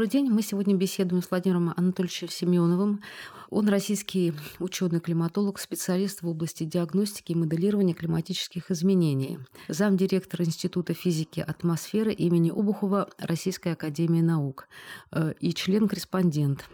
Добрый день. Мы сегодня беседуем с Владимиром Анатольевичем Семеновым. Он российский ученый-климатолог, специалист в области диагностики и моделирования климатических изменений, замдиректора Института физики атмосферы имени Обухова Российской академии наук э, и член-корреспондент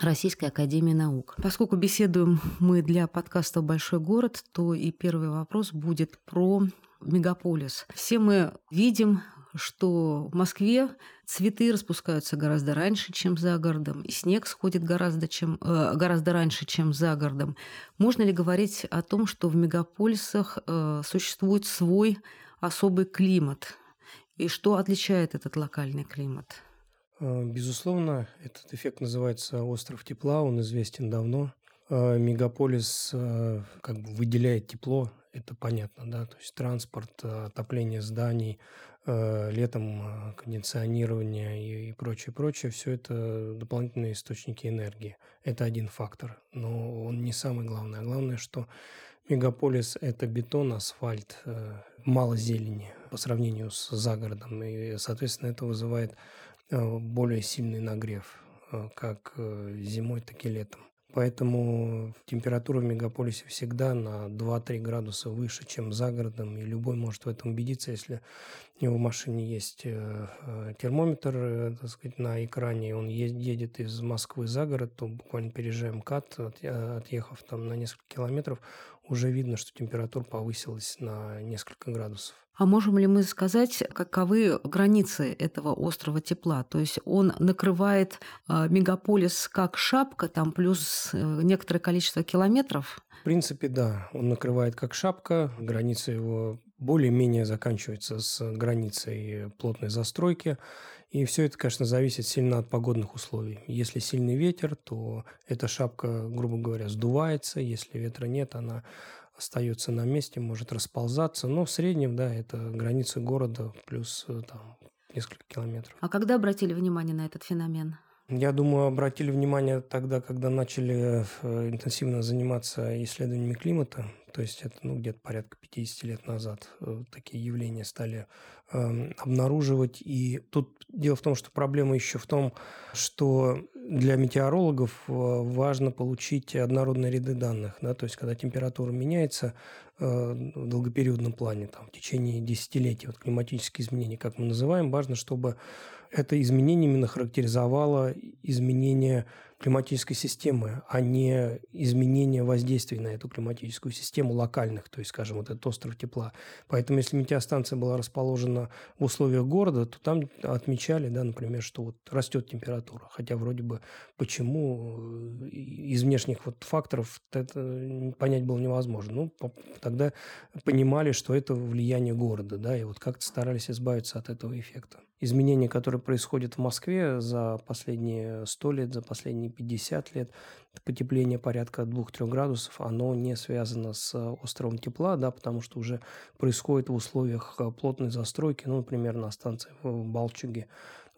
Российской Академии Наук. Поскольку беседуем мы для подкаста «Большой город», то и первый вопрос будет про мегаполис. Все мы видим что в Москве цветы распускаются гораздо раньше, чем за городом, и снег сходит гораздо, чем, э, гораздо раньше, чем за городом. Можно ли говорить о том, что в мегаполисах э, существует свой особый климат? И что отличает этот локальный климат? Э, безусловно, этот эффект называется остров тепла, он известен давно. Э, мегаполис э, как бы выделяет тепло, это понятно, да, то есть транспорт, отопление зданий, летом кондиционирование и прочее, прочее, все это дополнительные источники энергии. Это один фактор, но он не самый главный. А главное, что мегаполис – это бетон, асфальт, мало зелени по сравнению с загородом, и, соответственно, это вызывает более сильный нагрев, как зимой, так и летом. Поэтому температура в мегаполисе всегда на 2-3 градуса выше, чем за городом. И любой может в этом убедиться, если у него в машине есть э, э, термометр э, так сказать, на экране, и он едет из Москвы за город, то буквально переезжаем МКАД, отъехав там на несколько километров, уже видно, что температура повысилась на несколько градусов. А можем ли мы сказать, каковы границы этого острова тепла? То есть он накрывает а, мегаполис как шапка, там плюс э, некоторое количество километров? В принципе, да. Он накрывает как шапка. Граница его более-менее заканчивается с границей плотной застройки. И все это, конечно, зависит сильно от погодных условий. Если сильный ветер, то эта шапка, грубо говоря, сдувается. Если ветра нет, она остается на месте, может расползаться. Но в среднем, да, это границы города плюс э, там несколько километров. А когда обратили внимание на этот феномен? Я думаю, обратили внимание тогда, когда начали э, интенсивно заниматься исследованиями климата. То есть это ну, где-то порядка 50 лет назад э, такие явления стали э, обнаруживать. И тут дело в том, что проблема еще в том, что для метеорологов э, важно получить однородные ряды данных. Да? То есть когда температура меняется э, в долгопериодном плане, там, в течение десятилетий, вот климатические изменения, как мы называем, важно, чтобы это изменение именно характеризовало изменение климатической системы, а не изменение воздействия на эту климатическую систему локальных, то есть, скажем, вот этот остров тепла. Поэтому, если метеостанция была расположена в условиях города, то там отмечали, да, например, что вот растет температура, хотя вроде бы почему э, из внешних вот факторов это понять было невозможно. Ну, тогда понимали, что это влияние города, да, и вот как-то старались избавиться от этого эффекта изменения, которые происходят в Москве за последние 100 лет, за последние 50 лет, потепление порядка 2-3 градусов, оно не связано с островом тепла, да, потому что уже происходит в условиях плотной застройки, ну, например, на станции в Балчуге,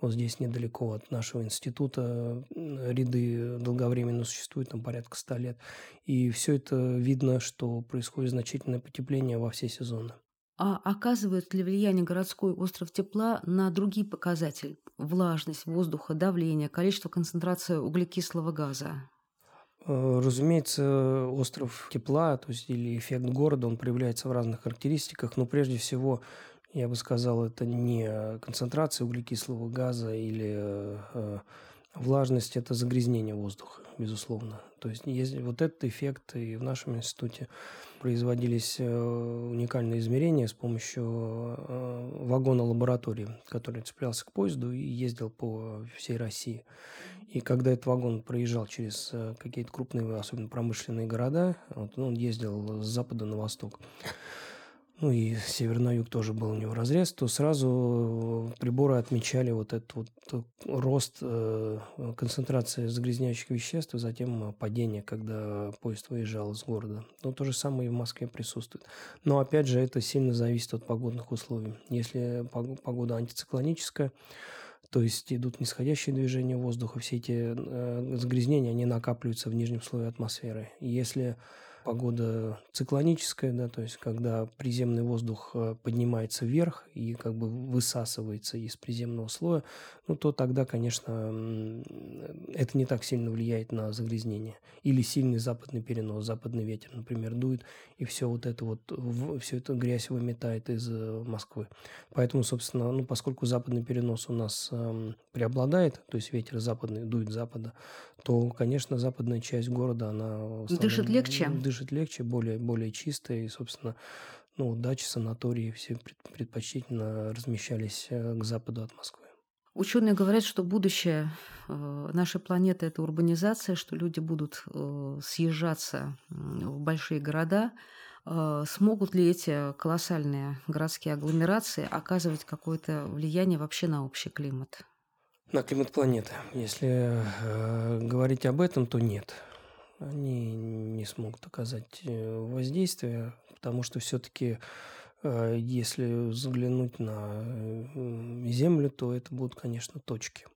вот здесь недалеко от нашего института ряды долговременно существуют, там порядка 100 лет. И все это видно, что происходит значительное потепление во все сезоны. А оказывает ли влияние городской остров тепла на другие показатели? Влажность воздуха, давление, количество концентрации углекислого газа? Э, разумеется, остров тепла, то есть или эффект города, он проявляется в разных характеристиках, но прежде всего, я бы сказал, это не концентрация углекислого газа или э, Влажность – это загрязнение воздуха, безусловно. То есть, есть вот этот эффект, и в нашем институте производились э, уникальные измерения с помощью э, вагона лаборатории, который цеплялся к поезду и ездил по всей России. И когда этот вагон проезжал через э, какие-то крупные, особенно промышленные города, вот, он ездил с запада на восток, ну и север на юг тоже был у него разрез, то сразу приборы отмечали вот этот вот рост э, концентрации загрязняющих веществ и затем падение, когда поезд выезжал из города. Ну, то же самое и в Москве присутствует. Но, опять же, это сильно зависит от погодных условий. Если погода антициклоническая, то есть идут нисходящие движения воздуха, все эти э, загрязнения, они накапливаются в нижнем слое атмосферы. Если погода циклоническая, да, то есть когда приземный воздух э, поднимается вверх и как бы высасывается из приземного слоя, ну, то тогда, конечно, это не так сильно влияет на загрязнение. Или сильный западный перенос, западный ветер, например, дует, и все вот это вот, всю эту грязь выметает из э, Москвы. Поэтому, собственно, ну, поскольку западный перенос у нас э, преобладает, то есть ветер западный дует с запада, то, конечно, западная часть города, она... Дышит легче? Дышит легче, более, более чистая, и, собственно, ну, дачи, санатории все предпочтительно размещались э, к западу от Москвы. Ученые говорят, что будущее э, нашей планеты – это урбанизация, что люди будут э, съезжаться в большие города. Смогут ли эти колоссальные городские агломерации оказывать какое-то влияние вообще на общий климат? На климат планеты. Если э, говорить об этом, то нет. Они не смогут оказать э, воздействие, потому что все-таки, э, если взглянуть на э, Землю, то это будут, конечно, точки.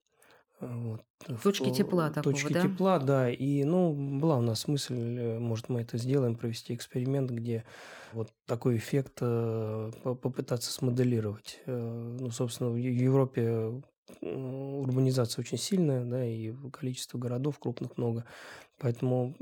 Вот. Точки тепла такого, Точки да? тепла, да. И, ну, была у нас мысль, э, может, мы это сделаем, провести эксперимент, где вот такой эффект э, попытаться смоделировать. Э, ну, собственно, в Европе урбанизация очень сильная, да, и количество городов крупных много. Поэтому,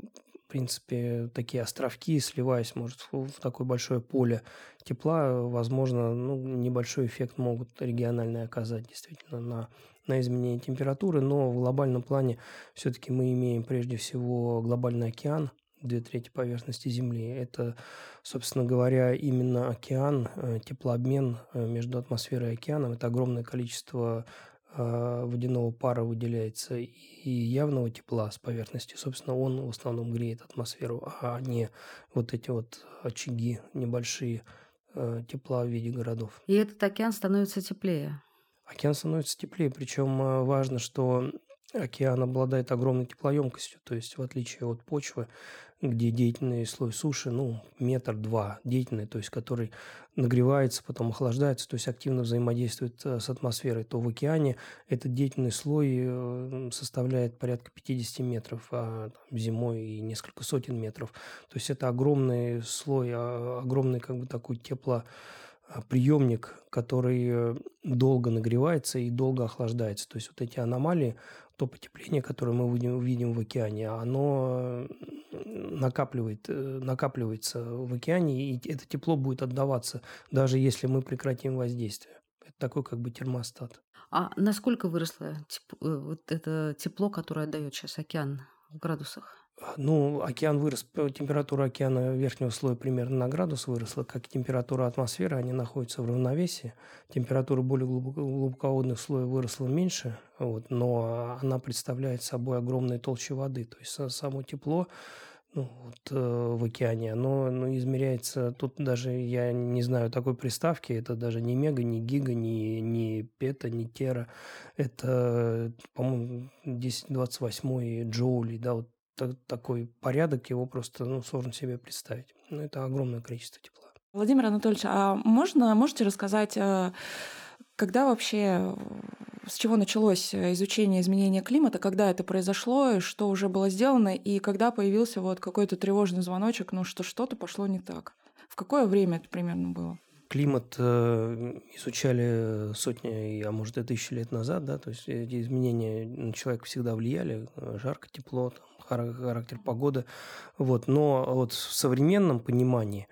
в принципе, такие островки, сливаясь, может, в такое большое поле тепла, возможно, ну, небольшой эффект могут региональные оказать действительно на, на изменение температуры, но в глобальном плане все-таки мы имеем прежде всего глобальный океан, две трети поверхности Земли. Это, собственно говоря, именно океан, э, теплообмен э, между атмосферой и океаном. Это огромное количество водяного пара выделяется и явного тепла с поверхности, собственно, он в основном греет атмосферу, а не вот эти вот очаги небольшие а, тепла в виде городов. И этот океан становится теплее. Океан становится теплее, причем а, важно, что океан обладает огромной теплоемкостью, то есть в отличие от почвы, где деятельный слой суши, ну, метр-два деятельный, то есть который нагревается, потом охлаждается, то есть активно взаимодействует э, с атмосферой, то в океане этот деятельный слой э, составляет порядка 50 метров, а там, зимой и несколько сотен метров. То есть это огромный слой, а, огромный как бы такой тепло приемник, который э, долго нагревается и долго охлаждается. То есть вот эти аномалии, то потепление, которое мы видим, видим в океане, оно накапливает, э, накапливается в океане, и это тепло будет отдаваться, даже если мы прекратим воздействие. Это такой как бы термостат. А насколько выросло теп- э, вот это тепло, которое отдает сейчас океан в градусах? Ну, океан вырос, температура океана верхнего слоя примерно на градус выросла, как и температура атмосферы, они находятся в равновесии. Температура более глубоко, глубоководных слоев выросла меньше, вот, но она представляет собой огромные толщи воды, то есть само тепло ну, вот, э, в океане, оно ну, измеряется, тут даже я не знаю такой приставки, это даже не мега, не гига, не, не пета, не тера, это, по-моему, 10-28 джоулей, да, вот такой порядок, его просто ну, сложно себе представить. Но ну, это огромное количество тепла. Владимир Анатольевич, а можно, можете рассказать, э, когда вообще, с чего началось изучение изменения климата, когда это произошло, что уже было сделано, и когда появился вот какой-то тревожный звоночек, ну что что-то пошло не так? В какое время это примерно было? Климат э, изучали сотни, а может и тысячи лет назад, да, то есть эти изменения на человека всегда влияли, жарко, тепло, там, характер погоды. Вот. Но вот в современном понимании,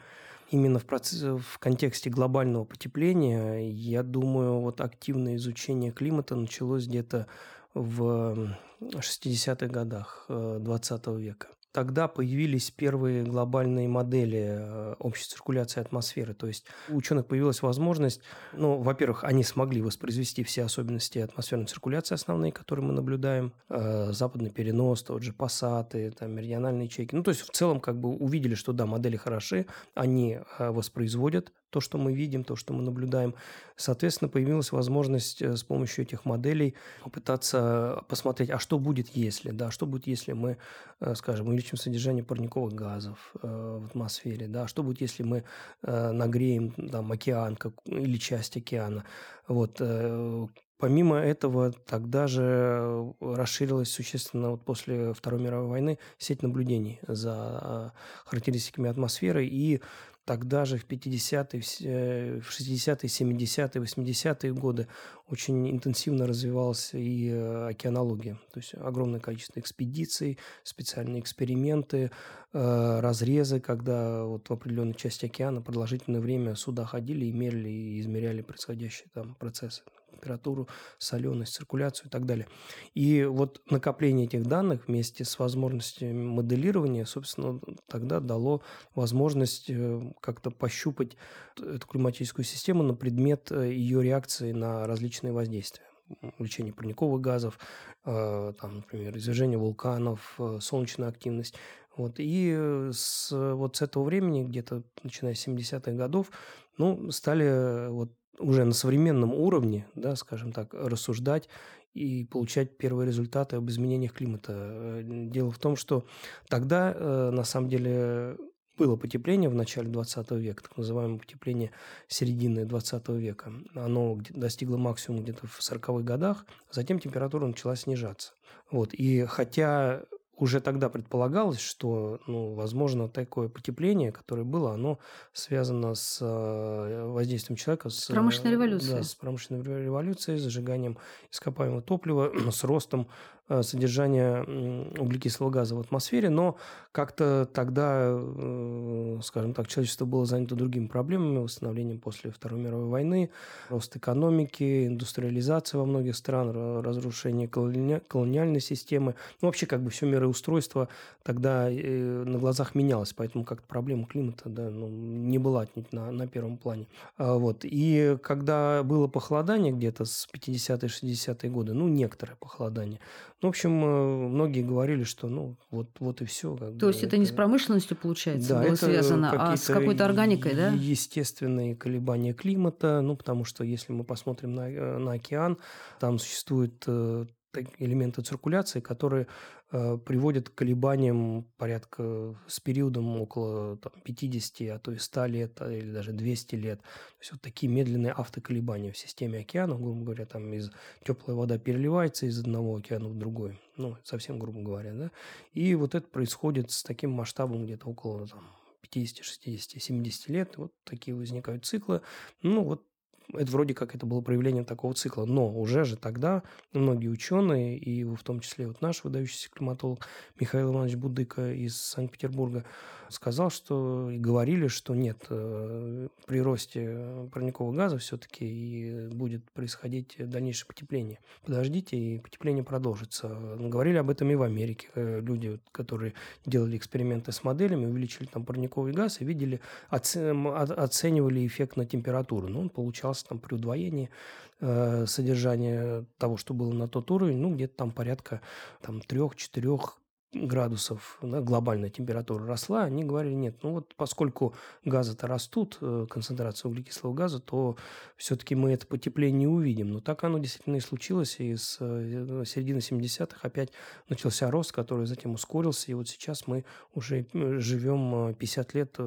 именно в, процессе, в контексте глобального потепления, я думаю, вот активное изучение климата началось где-то в 60-х годах 20 э, века тогда появились первые глобальные модели э, общей циркуляции атмосферы. То есть у ученых появилась возможность, ну, во-первых, они смогли воспроизвести все особенности атмосферной циркуляции основные, которые мы наблюдаем, э, западный перенос, тот же пассаты, там, меридиональные чеки. Ну, то есть в целом как бы увидели, что да, модели хороши, они э, воспроизводят то, что мы видим, то, что мы наблюдаем. Соответственно, появилась возможность э, с помощью этих моделей попытаться посмотреть, а что будет, если, да, что будет, если мы, э, скажем, увеличим содержание парниковых газов э, в атмосфере, да, что будет, если мы нагреем там океан как, или часть океана, вот, Помимо этого, тогда же расширилась существенно вот после Второй мировой войны сеть наблюдений за характеристиками атмосферы и тогда же в 50-е, в 60-е, 70-е, 80-е годы очень интенсивно развивалась и э, океанология. То есть огромное количество экспедиций, специальные эксперименты, э, разрезы, когда вот в определенной части океана продолжительное время суда ходили и мерили и измеряли происходящие там процессы температуру, соленость, циркуляцию и так далее. И вот накопление этих данных вместе с возможностью моделирования, собственно, тогда дало возможность э, как-то пощупать эту климатическую систему на предмет э, ее реакции на различные воздействия увлечение парниковых газов, э, там, например, извержение вулканов, солнечная активность. Вот. И с, вот с этого времени, где-то начиная с 70-х годов, ну, стали вот уже на современном уровне, да, скажем так, рассуждать и получать первые результаты об изменениях климата. Э, дело в том, что тогда, э, на самом деле, было потепление в начале 20 века, так называемое потепление середины 20 века. Оно достигло максимума где-то в 40-х годах, затем температура начала снижаться. Вот. И хотя уже тогда предполагалось, что, ну, возможно, такое потепление, которое было, оно связано с э, воздействием человека. С промышленной революцией. Да, с промышленной революцией, зажиганием ископаемого топлива, с ростом Э, содержания углекислого газа в атмосфере, но как-то тогда, э, скажем так, человечество было занято другими проблемами, восстановлением после Второй мировой войны, рост экономики, индустриализация во многих странах, разрушение колониальной системы. Ну, вообще, как бы все мироустройство тогда э, на глазах менялось, поэтому как-то проблема климата да, ну, не была отнюдь на, на первом плане. А, вот. И когда было похолодание где-то с 50-е, 60-е годы, ну, некоторое похолодание, ну, в общем, э, многие говорили, что ну вот, вот и все. То бы, есть это, это не с промышленностью, получается, да, было связано, а с какой-то органикой, да? Естественные колебания климата, ну, потому что если мы посмотрим на, э, на океан, там существует э, элементы циркуляции, которые э, приводят к колебаниям порядка с периодом около там, 50, а то и 100 лет, а, или даже 200 лет. То есть вот такие медленные автоколебания в системе океана, грубо говоря, там из теплая вода переливается из одного океана в другой, ну, совсем грубо говоря, да, и вот это происходит с таким масштабом где-то около там, 50, 60, 70 лет, вот такие возникают циклы. Ну, вот это вроде как это было проявление такого цикла. Но уже же тогда многие ученые, и в том числе вот наш выдающийся климатолог Михаил Иванович Будыка из Санкт-Петербурга, сказал, что и говорили, что нет, э, при росте парникового газа все-таки и будет происходить дальнейшее потепление. Подождите, и потепление продолжится. Говорили об этом и в Америке. Э, люди, которые делали эксперименты с моделями, увеличили там парниковый газ и видели, оценивали эффект на температуру. Ну, он получался там при удвоении э, содержания того, что было на тот уровень, ну, где-то там порядка там, 3-4 градусов глобальная температура росла, они говорили, нет, ну вот поскольку газы-то растут, э, концентрация углекислого газа, то все-таки мы это потепление увидим. Но так оно действительно и случилось, и с э, середины 70-х опять начался рост, который затем ускорился, и вот сейчас мы уже живем 50 э, лет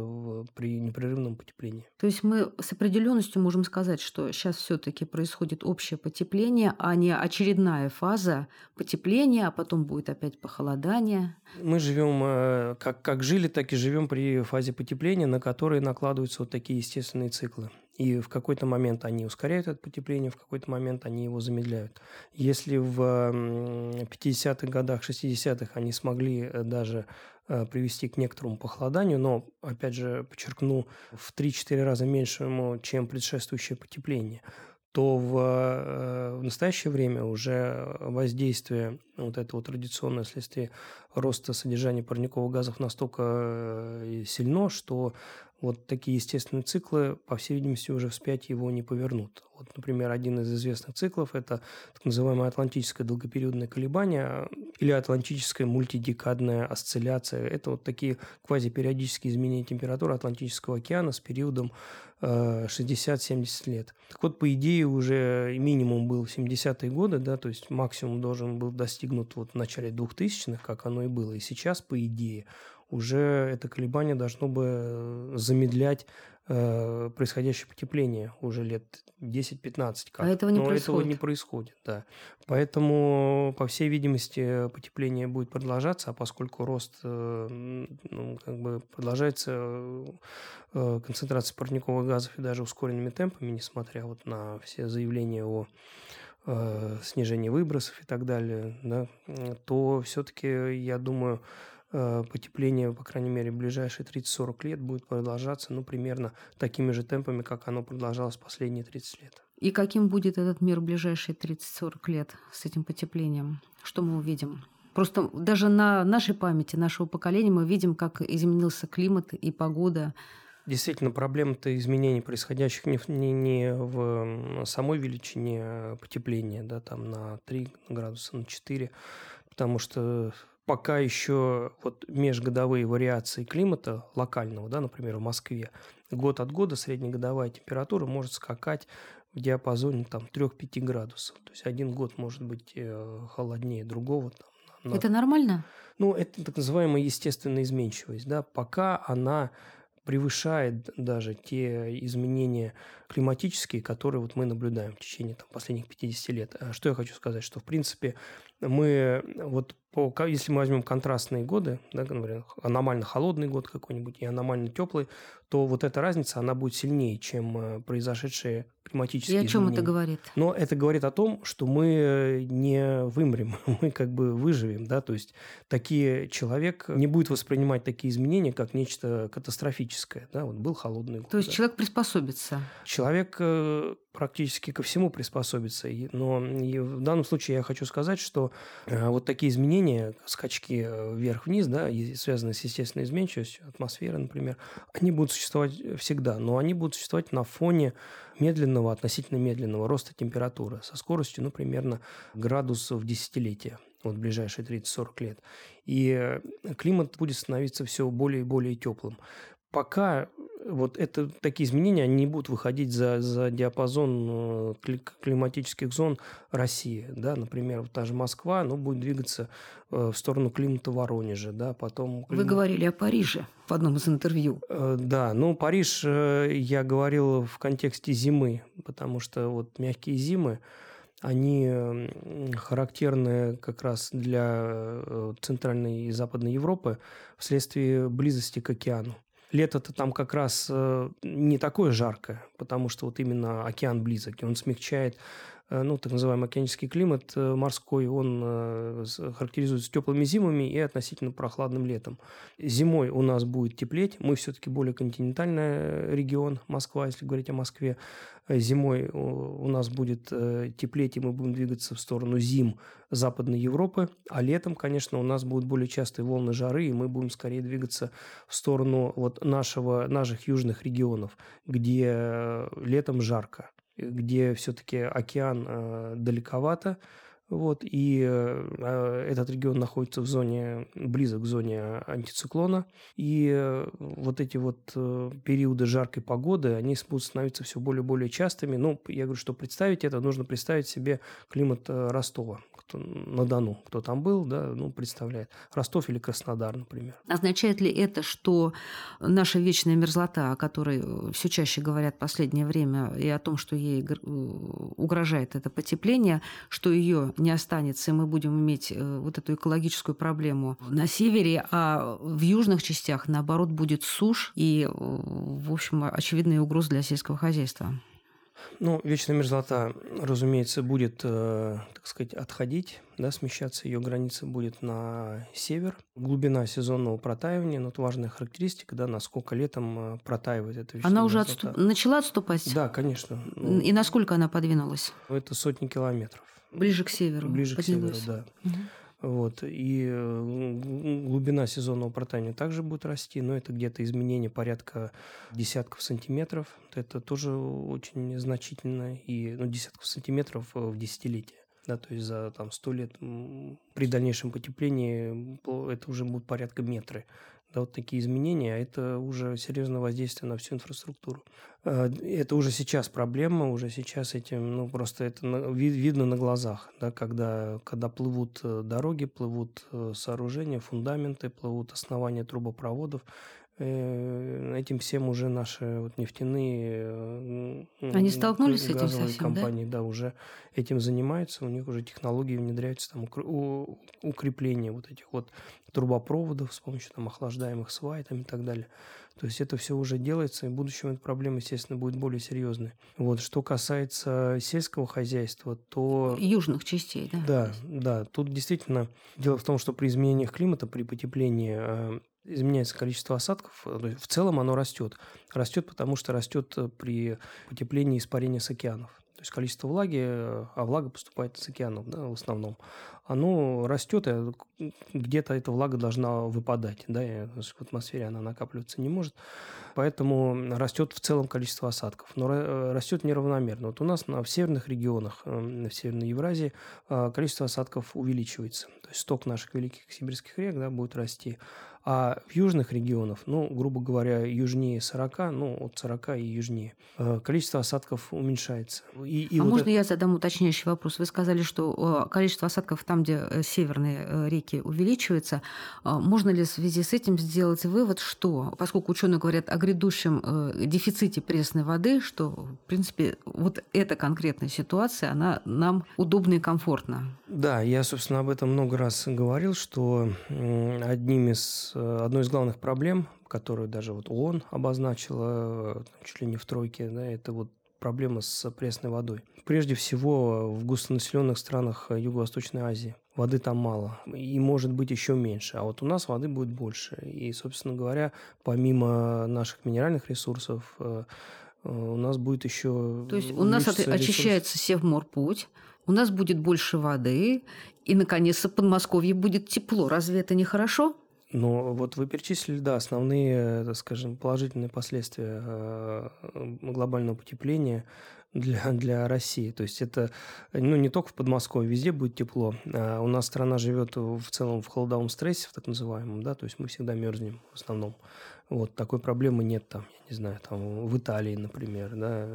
при непрерывном потеплении. То есть мы с определенностью можем сказать, что сейчас все-таки происходит общее потепление, а не очередная фаза потепления, а потом будет опять похолодание, потепления? Мы живем, э, как, как жили, так и живем при фазе потепления, на которые накладываются вот такие естественные циклы. И в какой-то момент они ускоряют это потепление, в какой-то момент они его замедляют. Если в 50-х годах, 60-х они смогли э, даже э, привести к некоторому похолоданию, но, опять же, подчеркну, в 3-4 раза меньшему, чем предшествующее потепление – то в, э, в настоящее время уже воздействие вот этого традиционное следствие роста содержания парниковых газов настолько э, сильно, что вот такие естественные циклы, по всей видимости, уже вспять его не повернут. Вот, например, один из известных циклов – это так называемое атлантическое долгопериодное колебание или атлантическая мультидекадная осцилляция. Это вот такие квазипериодические изменения температуры Атлантического океана с периодом 60-70 э, лет. Так вот, по идее, уже минимум был 70-е годы, да, то есть максимум должен был достигнут вот в начале 2000-х, как оно и было. И сейчас, по идее, уже это колебание должно бы замедлять э, происходящее потепление уже лет 10-15 как. А этого не Но происходит. этого не происходит, да. Поэтому, по всей видимости, потепление будет продолжаться, а поскольку рост э, ну, как бы продолжается э, концентрация парниковых газов и даже ускоренными темпами, несмотря вот на все заявления о э, снижении выбросов и так далее, да, то все-таки, я думаю, Э, потепление, по крайней мере, в ближайшие 30-40 лет будет продолжаться, ну, примерно такими же темпами, как оно продолжалось последние 30 лет. И каким будет этот мир в ближайшие 30-40 лет с этим потеплением? Что мы увидим? Просто даже на нашей памяти, нашего поколения мы видим, как изменился климат и погода. Действительно, проблема-то изменений, происходящих не, не, не в самой величине потепления, да, там на 3 градуса, на 4, потому что пока еще вот межгодовые вариации климата локального, да, например, в Москве, год от года среднегодовая температура может скакать в диапазоне там 3-5 градусов. То есть один год может быть э, холоднее другого. Там, на... Это нормально? Ну, это так называемая естественная изменчивость. Да? Пока она превышает даже те изменения климатические, которые вот мы наблюдаем в течение там, последних 50 лет. А что я хочу сказать, что в принципе мы вот по, если мы возьмем контрастные годы, да, например, аномально холодный год какой-нибудь и аномально теплый, то вот эта разница, она будет сильнее, чем э, произошедшие климатические И о чем изменения. это говорит? Но это говорит о том, что мы не вымрем, мы как бы выживем, да, то есть такие человек не будет воспринимать такие изменения как нечто катастрофическое, да, вот был холодный год. То есть да. человек приспособится? Человек э, практически ко всему приспособится, но в данном случае я хочу сказать, что э, вот такие изменения, скачки вверх-вниз, да, связанные с естественной изменчивостью атмосферы, например, они будут существовать всегда, но они будут существовать на фоне медленного, относительно медленного роста температуры со скоростью, ну, примерно градус в десятилетие вот ближайшие 30-40 лет. И э, климат будет становиться все более и более теплым. Пока вот это, такие изменения они не будут выходить за, за диапазон э, климатических зон России. Да? Например, вот та же Москва ну, будет двигаться э, в сторону климата Воронежа. Да? Потом климат... Вы говорили о Париже в одном из интервью. Э, да, ну Париж я говорил в контексте зимы, потому что вот мягкие зимы, они характерны как раз для Центральной и Западной Европы вследствие близости к океану. Лето-то там как раз э, не такое жаркое, потому что вот именно океан близок, и он смягчает ну, так называемый океанический климат э, морской, он э, характеризуется теплыми зимами и относительно прохладным летом. Зимой у нас будет теплеть, мы все-таки более континентальный регион, Москва, если говорить о Москве. Зимой у нас будет теплеть, и мы будем двигаться в сторону зим Западной Европы, а летом, конечно, у нас будут более частые волны жары, и мы будем скорее двигаться в сторону вот нашего, наших южных регионов, где летом жарко где все-таки океан э, далековато, вот, и э, этот регион находится в зоне, близок к зоне антициклона. И э, вот эти вот э, периоды жаркой погоды, они будут становиться все более и более частыми. Ну, я говорю, что представить это, нужно представить себе климат э, Ростова на Дону, кто там был, да, ну, представляет. Ростов или Краснодар, например. Означает ли это, что наша вечная мерзлота, о которой э, все чаще говорят в последнее время, и о том, что ей э, угрожает это потепление, что ее не останется, и мы будем иметь э, вот эту экологическую проблему на севере, а в южных частях, наоборот, будет сушь и, в общем, очевидные угрозы для сельского хозяйства? Ну, вечная мерзлота, разумеется, будет, э, так сказать, отходить, да, смещаться. Ее граница будет на север. Глубина сезонного протаивания, ну, это важная характеристика, да, насколько летом э, протаивает эта вечная Она уже отступ... начала отступать? Да, конечно. Ну, И насколько она подвинулась? Это сотни километров. Ближе к северу. Ближе поднялась. к северу, да. Угу. Вот. И э, глубина сезонного протаяния также будет расти, но это где-то изменение порядка десятков сантиметров. Это тоже очень значительно, и ну, десятков сантиметров в десятилетие. Да, то есть за там, 100 лет при дальнейшем потеплении это уже будут порядка метры да, вот такие изменения, это уже серьезное воздействие на всю инфраструктуру. А, это уже сейчас проблема, уже сейчас этим, ну, просто это видно на глазах, да, когда, когда плывут э, дороги, плывут э, сооружения, фундаменты, плывут основания трубопроводов, этим всем уже наши вот нефтяные Они столкнулись с этим совсем, компании, да? да, уже этим занимаются, у них уже технологии внедряются, там укрепление вот этих вот трубопроводов с помощью там охлаждаемых свай там, и так далее. То есть это все уже делается, и в будущем эта проблема, естественно, будет более серьезной. Вот что касается сельского хозяйства, то южных частей, да. Да, да. Тут действительно дело в том, что при изменениях климата, при потеплении э, изменяется количество осадков, э, в целом оно растет. Растет, потому что растет э, при потеплении испарения с океанов. То есть количество влаги, э, а влага поступает с океанов да, в основном, оно растет, и где-то эта влага должна выпадать, да, в атмосфере она накапливаться не может. Поэтому растет в целом количество осадков, но растет неравномерно. Вот у нас на, в северных регионах, в Северной Евразии, количество осадков увеличивается. То есть сток наших великих сибирских рек да, будет расти. А в южных регионах, ну, грубо говоря, южнее 40, ну, от 40 и южнее, э, количество осадков уменьшается. И, и а вот можно это... я задам уточняющий вопрос? Вы сказали, что э, количество осадков там, где э, северные реки увеличивается. Можно ли в связи с этим сделать вывод, что, поскольку ученые говорят о грядущем дефиците пресной воды, что, в принципе, вот эта конкретная ситуация, она нам удобна и комфортна? Да, я, собственно, об этом много раз говорил, что одним из Э, одной из главных проблем, которую даже вот ООН обозначила э, чуть ли не в тройке, да, это вот проблема с пресной водой. Прежде всего в густонаселенных странах Юго-Восточной Азии. Воды там мало. И может быть еще меньше. А вот у нас воды будет больше. И, собственно говоря, помимо наших минеральных ресурсов, э, у нас будет еще... То есть у нас очищается Севморпуть, у нас будет больше воды, и, наконец-то, Подмосковье будет тепло. Разве это не хорошо? Но вот вы перечислили, да, основные, так скажем, положительные последствия э, глобального потепления для, для России. То есть это ну, не только в Подмосковье, везде будет тепло. А у нас страна живет в целом в холодовом стрессе, в так называемом, да, то есть мы всегда мерзнем в основном. Вот такой проблемы нет там, я не знаю, там в Италии, например, да,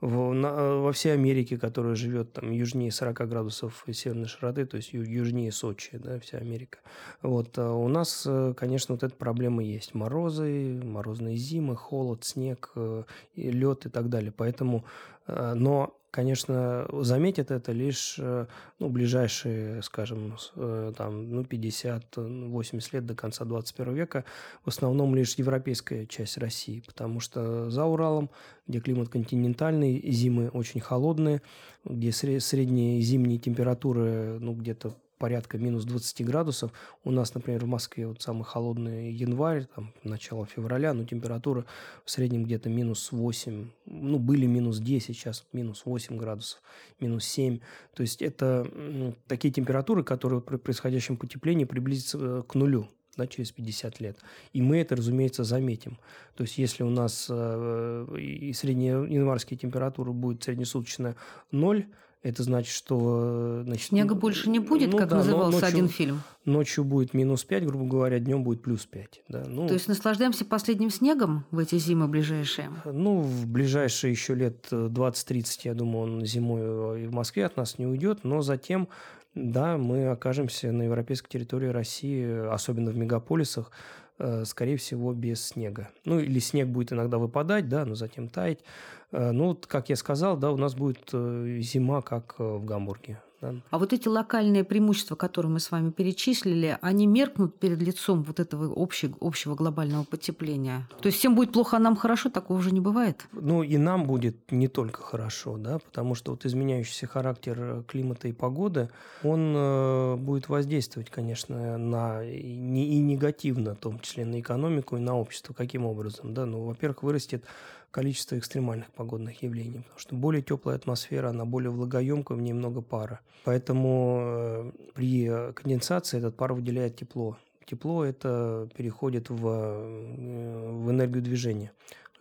в, на, во всей Америке, которая живет там южнее 40 градусов северной широты, то есть ю, южнее Сочи, да, вся Америка. Вот а у нас, э, конечно, вот эта проблема есть: морозы, морозные зимы, холод, снег, э, лед и так далее. Поэтому, но конечно, заметят это лишь э, ну, ближайшие, скажем, э, там, ну, 50-80 лет до конца 21 века, в основном лишь европейская часть России, потому что за Уралом, где климат континентальный, зимы очень холодные, где средние зимние температуры ну, где-то порядка минус 20 градусов. У нас, например, в Москве вот самый холодный январь, там, начало февраля, но температура в среднем где-то минус 8, ну, были минус 10, сейчас минус 8 градусов, минус 7. То есть это такие температуры, которые при происходящем потеплении приблизятся э, к нулю да, через 50 лет. И мы это, разумеется, заметим. То есть, если у нас э, и средние январские температуры будет среднесуточно 0, это значит, что... Значит, Снега больше не будет, ну, как да, назывался ночью, один фильм? Ночью будет минус 5, грубо говоря, днем будет плюс 5. Да. Ну, То есть наслаждаемся последним снегом в эти зимы ближайшие? Ну, в ближайшие еще лет 20-30, я думаю, он зимой и в Москве от нас не уйдет, но затем да, мы окажемся на европейской территории России, особенно в мегаполисах, э, скорее всего, без снега. Ну, или снег будет иногда выпадать, да, но затем таять. Э, ну, как я сказал, да, у нас будет э, зима, как э, в Гамбурге. Да. А вот эти локальные преимущества, которые мы с вами перечислили, они меркнут перед лицом вот этого общего, общего глобального потепления? То есть всем будет плохо, а нам хорошо? Такого уже не бывает? Ну, и нам будет не только хорошо, да, потому что вот изменяющийся характер климата и погоды, он э, будет воздействовать, конечно, на и, и негативно, в том числе на экономику и на общество. Каким образом? Да? Ну, во-первых, вырастет количество экстремальных погодных явлений, потому что более теплая атмосфера, она более влагоемкая, в ней много пара. Поэтому э, при конденсации этот пар выделяет тепло. Тепло это переходит в, э, в энергию движения.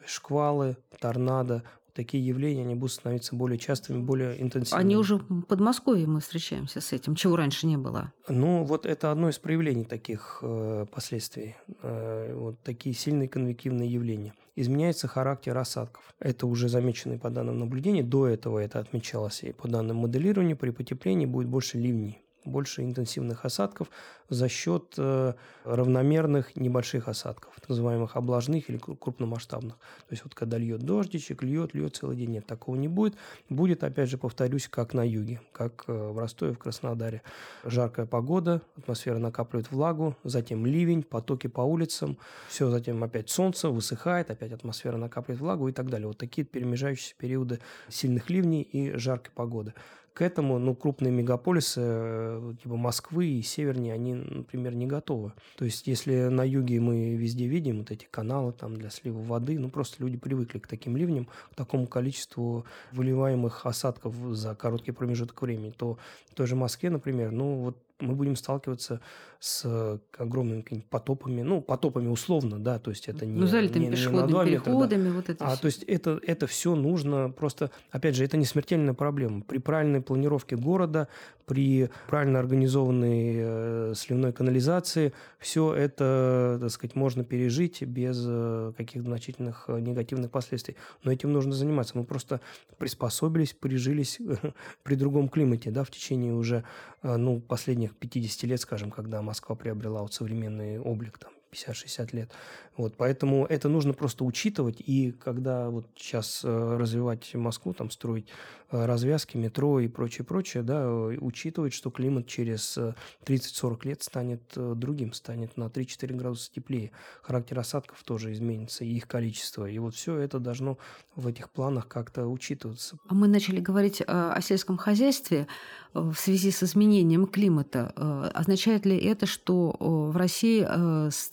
Шквалы, торнадо, такие явления они будут становиться более частыми, более интенсивными. Они уже в Подмосковье мы встречаемся с этим, чего раньше не было. Ну, вот это одно из проявлений таких э, последствий. Э, вот такие сильные конвективные явления. Изменяется характер осадков. Это уже замечено по данным наблюдений. До этого это отмечалось и по данным моделирования. При потеплении будет больше ливней больше интенсивных осадков за счет э, равномерных небольших осадков, так называемых облажных или крупномасштабных. То есть вот когда льет дождичек, льет, льет целый день, нет, такого не будет. Будет, опять же, повторюсь, как на юге, как э, в Ростове, в Краснодаре. Жаркая погода, атмосфера накапливает влагу, затем ливень, потоки по улицам, все, затем опять солнце, высыхает, опять атмосфера накапливает влагу и так далее. Вот такие перемежающиеся периоды сильных ливней и жаркой погоды. К этому, ну, крупные мегаполисы, э, типа Москвы и севернее, они, например, не готовы. То есть, если на юге мы везде видим вот эти каналы там для слива воды, ну, просто люди привыкли к таким ливням, к такому количеству выливаемых осадков за короткий промежуток времени, то в той же Москве, например, ну, вот мы будем сталкиваться с э, огромными потопами, ну, потопами условно, да, то есть это не... Ну, залитыми не, пешеходными не переходами, метра, да. вот это А, все. то есть это, это все нужно просто... Опять же, это не смертельная проблема. При правильной планировке города, при правильно организованной э, сливной канализации, все это, так сказать, можно пережить без э, каких-то значительных э, негативных последствий. Но этим нужно заниматься. Мы просто приспособились, прижились при другом климате, да, в течение уже, э, ну, последних 50 лет, скажем, когда Москва приобрела вот современный облик там 50-60 лет. Вот, поэтому это нужно просто учитывать. И когда вот сейчас э, развивать Москву, там строить э, развязки, метро и прочее, прочее, да, учитывать, что климат через 30-40 э, лет станет другим, станет на 3-4 градуса теплее. Характер осадков тоже изменится, и их количество. И вот все это должно в этих планах как-то учитываться. А мы начали говорить о сельском хозяйстве в связи с изменением климата. Означает ли это, что в России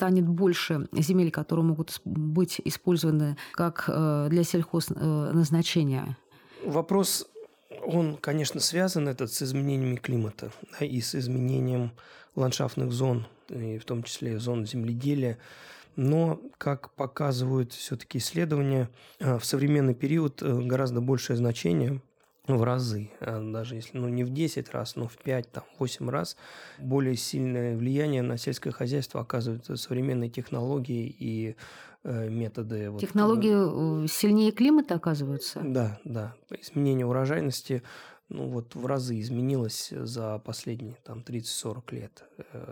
станет больше земель, которые могут быть использованы как э, для сельхозназначения? Вопрос, он, конечно, связан этот с изменениями климата да, и с изменением ландшафтных зон, и в том числе зон земледелия. Но, как показывают все-таки исследования, э, в современный период э, гораздо большее значение в разы, даже если ну, не в 10 раз, но в 5, там, 8 раз более сильное влияние на сельское хозяйство оказывают современные технологии и э, методы. Технологии вот, э, сильнее климата оказываются? Да, да. Изменение урожайности ну, вот в разы изменилось за последние там 30-40 лет.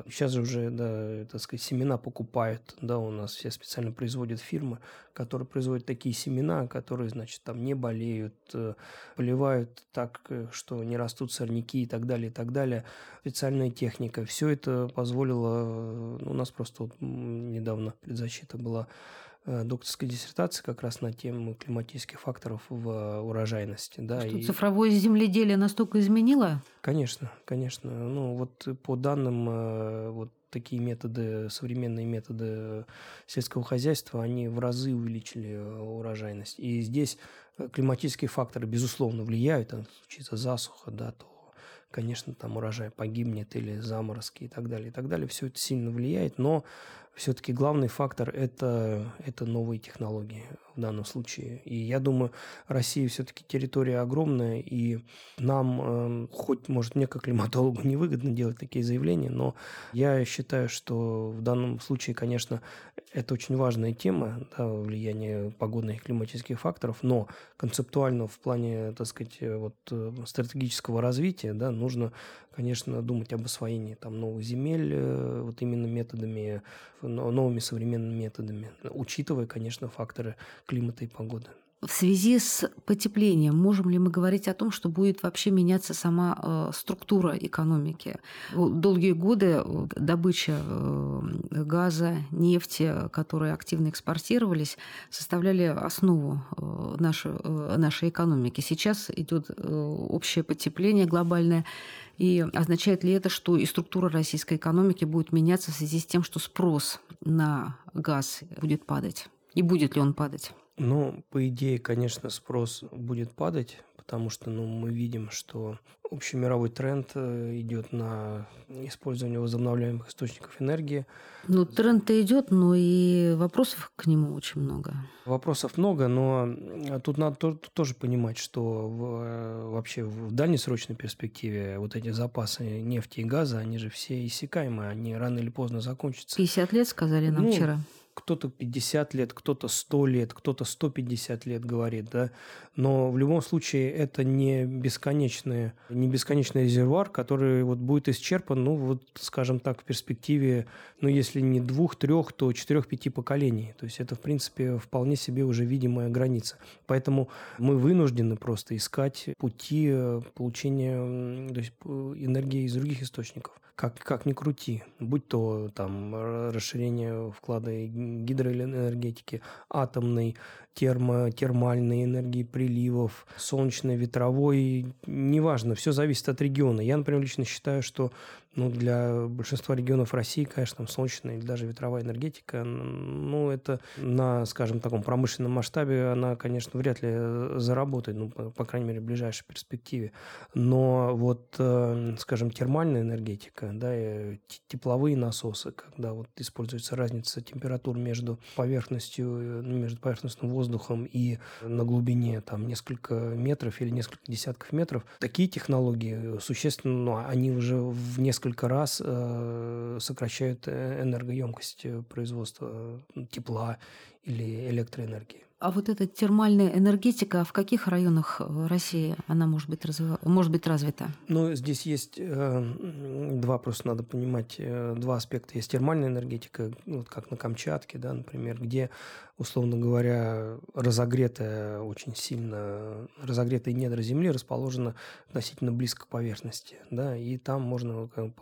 Сейчас же уже, да, так сказать, семена покупают, да, у нас все специально производят фирмы, которые производят такие семена, которые, значит, там не болеют, э, поливают так, э, что не растут сорняки и так далее, и так далее. Специальная техника. Все это позволило, э, у нас просто вот недавно предзащита была Э, докторской диссертации как раз на тему климатических факторов в урожайности. Да, Что, и... цифровое земледелие настолько изменило? Конечно, конечно. Ну, вот по данным, э, вот такие методы, современные методы сельского хозяйства, они в разы увеличили э, урожайность. И здесь климатические факторы, безусловно, влияют. Там случится засуха, да, то конечно, там урожай погибнет или заморозки и так далее, и так далее. Все это сильно влияет, но все-таки главный фактор это, это новые технологии в данном случае. И я думаю, Россия все-таки территория огромная, и нам, э, хоть, может, мне как климатологу невыгодно делать такие заявления, но я считаю, что в данном случае, конечно, это очень важная тема, да, влияние погодных и климатических факторов, но концептуально в плане, так сказать, вот, э, стратегического развития, да, нужно, конечно, думать об освоении там новых земель, э, вот именно методами, новыми современными методами, учитывая, конечно, факторы климата и погоды. В связи с потеплением можем ли мы говорить о том, что будет вообще меняться сама э, структура экономики? Долгие годы э, добыча э, газа, нефти, которые активно экспортировались, составляли основу нашей, нашей экономики. Сейчас идет общее потепление глобальное. И означает ли это, что и структура российской экономики будет меняться в связи с тем, что спрос на газ будет падать? И будет ли он падать? Ну, по идее, конечно, спрос будет падать, потому что ну, мы видим, что общий мировой тренд э, идет на использование возобновляемых источников энергии. Ну, тренд-то идет, но и вопросов к нему очень много. Вопросов много, но тут надо тоже понимать, что в, э, вообще в дальнесрочной перспективе вот эти запасы нефти и газа, они же все иссякаемые, они рано или поздно закончатся. 50 лет, сказали нам ну, вчера кто-то 50 лет, кто-то 100 лет, кто-то 150 лет говорит, да, но в любом случае это не бесконечный, не бесконечный резервуар, который вот будет исчерпан, ну вот, скажем так, в перспективе, ну если не двух, трех, то четырех-пяти поколений. То есть это, в принципе, вполне себе уже видимая граница. Поэтому мы вынуждены просто искать пути э, получения то есть, энергии из других источников как, как ни крути, будь то там расширение вклада гидроэнергетики, атомной, термо, термальной энергии приливов, солнечной, ветровой, неважно, все зависит от региона. Я, например, лично считаю, что ну, для большинства регионов России, конечно, там солнечная или даже ветровая энергетика, ну, это на, скажем, таком промышленном масштабе, она, конечно, вряд ли заработает, ну, по, по крайней мере, в ближайшей перспективе. Но вот, э, скажем, термальная энергетика, да, и тепловые насосы, когда вот используется разница температур между поверхностью, между поверхностным воздухом и на глубине там несколько метров или несколько десятков метров, такие технологии существенно, ну, они уже в несколько несколько раз э, сокращают э, энергоемкость э, производства тепла или электроэнергии. А вот эта термальная энергетика, в каких районах России она может быть, развива... может быть развита? Ну, здесь есть э, два, просто надо понимать, э, два аспекта. Есть термальная энергетика, вот как на Камчатке, да, например, где, условно говоря, разогретая очень сильно, разогретые недра Земли расположена относительно близко к поверхности, да, и там можно как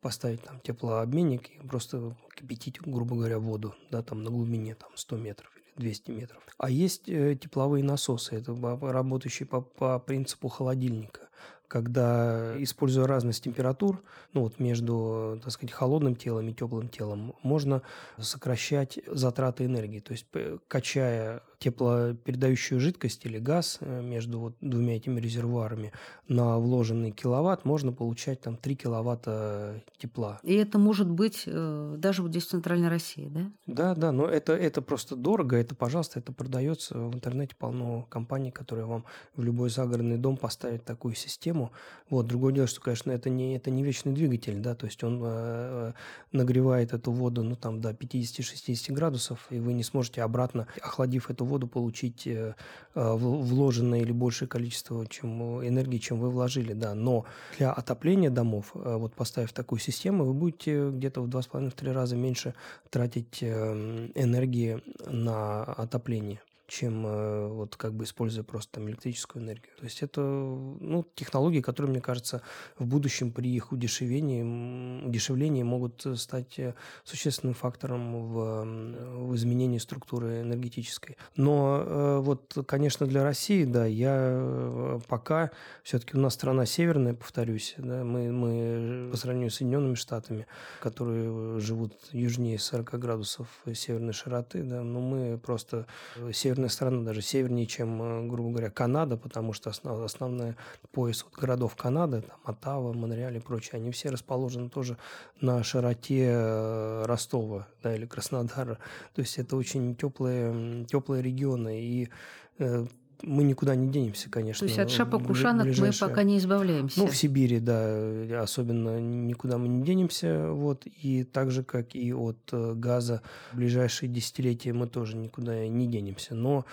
поставить там теплообменник и просто кипятить, грубо говоря, воду, да, там на глубине там 100 метров 200 метров. А есть э, тепловые насосы, это работающие по, по принципу холодильника когда, используя разность температур, ну вот между, так сказать, холодным телом и теплым телом, можно сокращать затраты энергии. То есть, качая теплопередающую жидкость или газ э, между вот двумя этими резервуарами на вложенный киловатт, можно получать там 3 киловатта тепла. И это может быть э, даже вот здесь в Центральной России, да? Да, да, но это, это просто дорого, это, пожалуйста, это продается в интернете полно компаний, которые вам в любой загородный дом поставят такую систему, систему. Вот. Другое дело, что, конечно, это не, это не вечный двигатель, да, то есть он э, нагревает эту воду ну, там, до 50-60 градусов, и вы не сможете обратно, охладив эту воду, получить э, э вложенное или большее количество чем, энергии, чем вы вложили, да. Но для отопления домов, э, вот поставив такую систему, вы будете где-то в 2,5-3 раза меньше тратить э, энергии на отопление чем э, вот как бы используя просто там электрическую энергию. То есть это ну, технологии, которые, мне кажется, в будущем при их удешевлении, удешевлении могут стать э, существенным фактором в, в изменении структуры энергетической. Но э, вот, конечно, для России, да, я пока все-таки у нас страна северная, повторюсь, да, мы, мы по сравнению с Соединенными Штатами, которые живут южнее 40 градусов северной широты, да, но мы просто север северная страна, даже севернее, чем, э, грубо говоря, Канада, потому что основ, основной пояс вот городов Канады, там Оттава, Монреаль и прочее, они все расположены тоже на широте э, Ростова да, или Краснодара. То есть это очень теплые, теплые регионы. И э, мы никуда не денемся, конечно. То есть от шапок-ушанок ближайшее... мы пока не избавляемся. Ну, в Сибири, да, особенно никуда мы не денемся. Вот, и так же, как и от э, газа, в ближайшие десятилетия мы тоже никуда не денемся. Но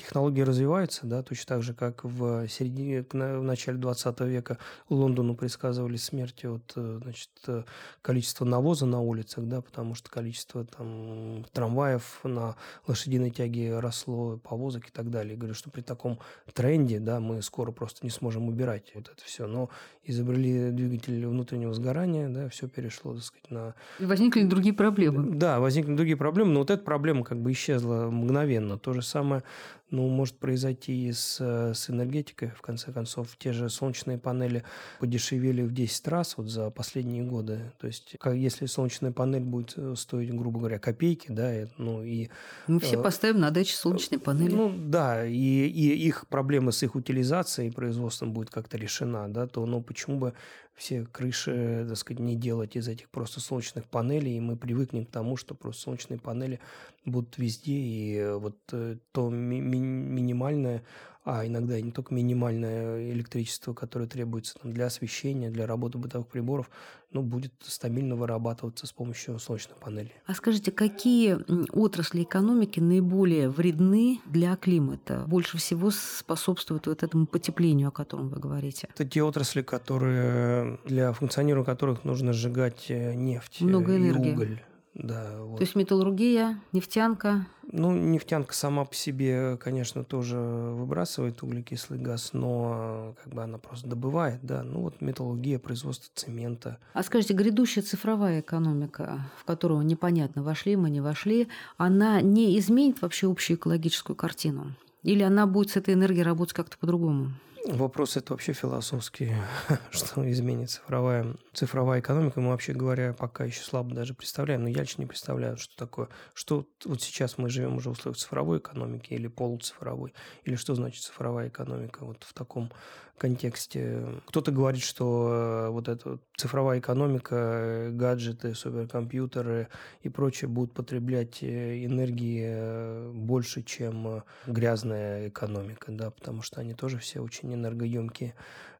технологии развиваются, да, точно так же, как в середине, в начале 20 века Лондону предсказывали смерть от э, значит, э, количества навоза на улицах, да, потому что количество там трамваев на лошадиной тяге росло, повозок и так далее. И говорю, что при таком тренде, да, мы скоро просто не сможем убирать вот это все. Но изобрели двигатель внутреннего сгорания, да, все перешло, так сказать, на... И возникли другие проблемы. Да, возникли другие проблемы, но вот эта проблема как бы исчезла мгновенно. То же самое ну, может произойти и с, э, с энергетикой, в конце концов. Те же солнечные панели подешевели в 10 раз вот за последние годы. То есть, как, если солнечная панель будет э, стоить, грубо говоря, копейки, да, ну и... Мы все э, поставим на даче солнечные панели. Ну, да, и, и их проблема с их утилизацией и производством будет как-то решена, да, то, ну, почему бы все крыши, так сказать, не делать из этих просто солнечных панелей, и мы привыкнем к тому, что просто солнечные панели будут везде, и вот э, то ми- ми- минимальное а иногда не только минимальное электричество, которое требуется там, для освещения, для работы бытовых приборов, ну, будет стабильно вырабатываться с помощью солнечной панели. А скажите, какие отрасли экономики наиболее вредны для климата? Больше всего способствуют вот этому потеплению, о котором вы говорите? Это те отрасли, которые для функционирования которых нужно сжигать э, нефть Много энергии. и уголь. Да, вот. То есть металлургия, нефтянка, ну, нефтянка сама по себе, конечно, тоже выбрасывает углекислый газ, но как бы она просто добывает, да. Ну вот металлургия, производство цемента. А скажите, грядущая цифровая экономика, в которую непонятно, вошли мы, не вошли, она не изменит вообще общую экологическую картину? Или она будет с этой энергией работать как-то по-другому? Вопрос это вообще философский, что изменит цифровая, цифровая экономика. Мы вообще говоря пока еще слабо даже представляем, но я лично не представляю, что такое. Что вот сейчас мы живем уже в условиях цифровой экономики или полуцифровой, или что значит цифровая экономика вот в таком контексте. Кто-то говорит, что э, вот эта цифровая экономика, э, гаджеты, суперкомпьютеры и прочее будут потреблять э, энергии больше, чем грязная экономика, да, потому что они тоже все очень энергоемкие.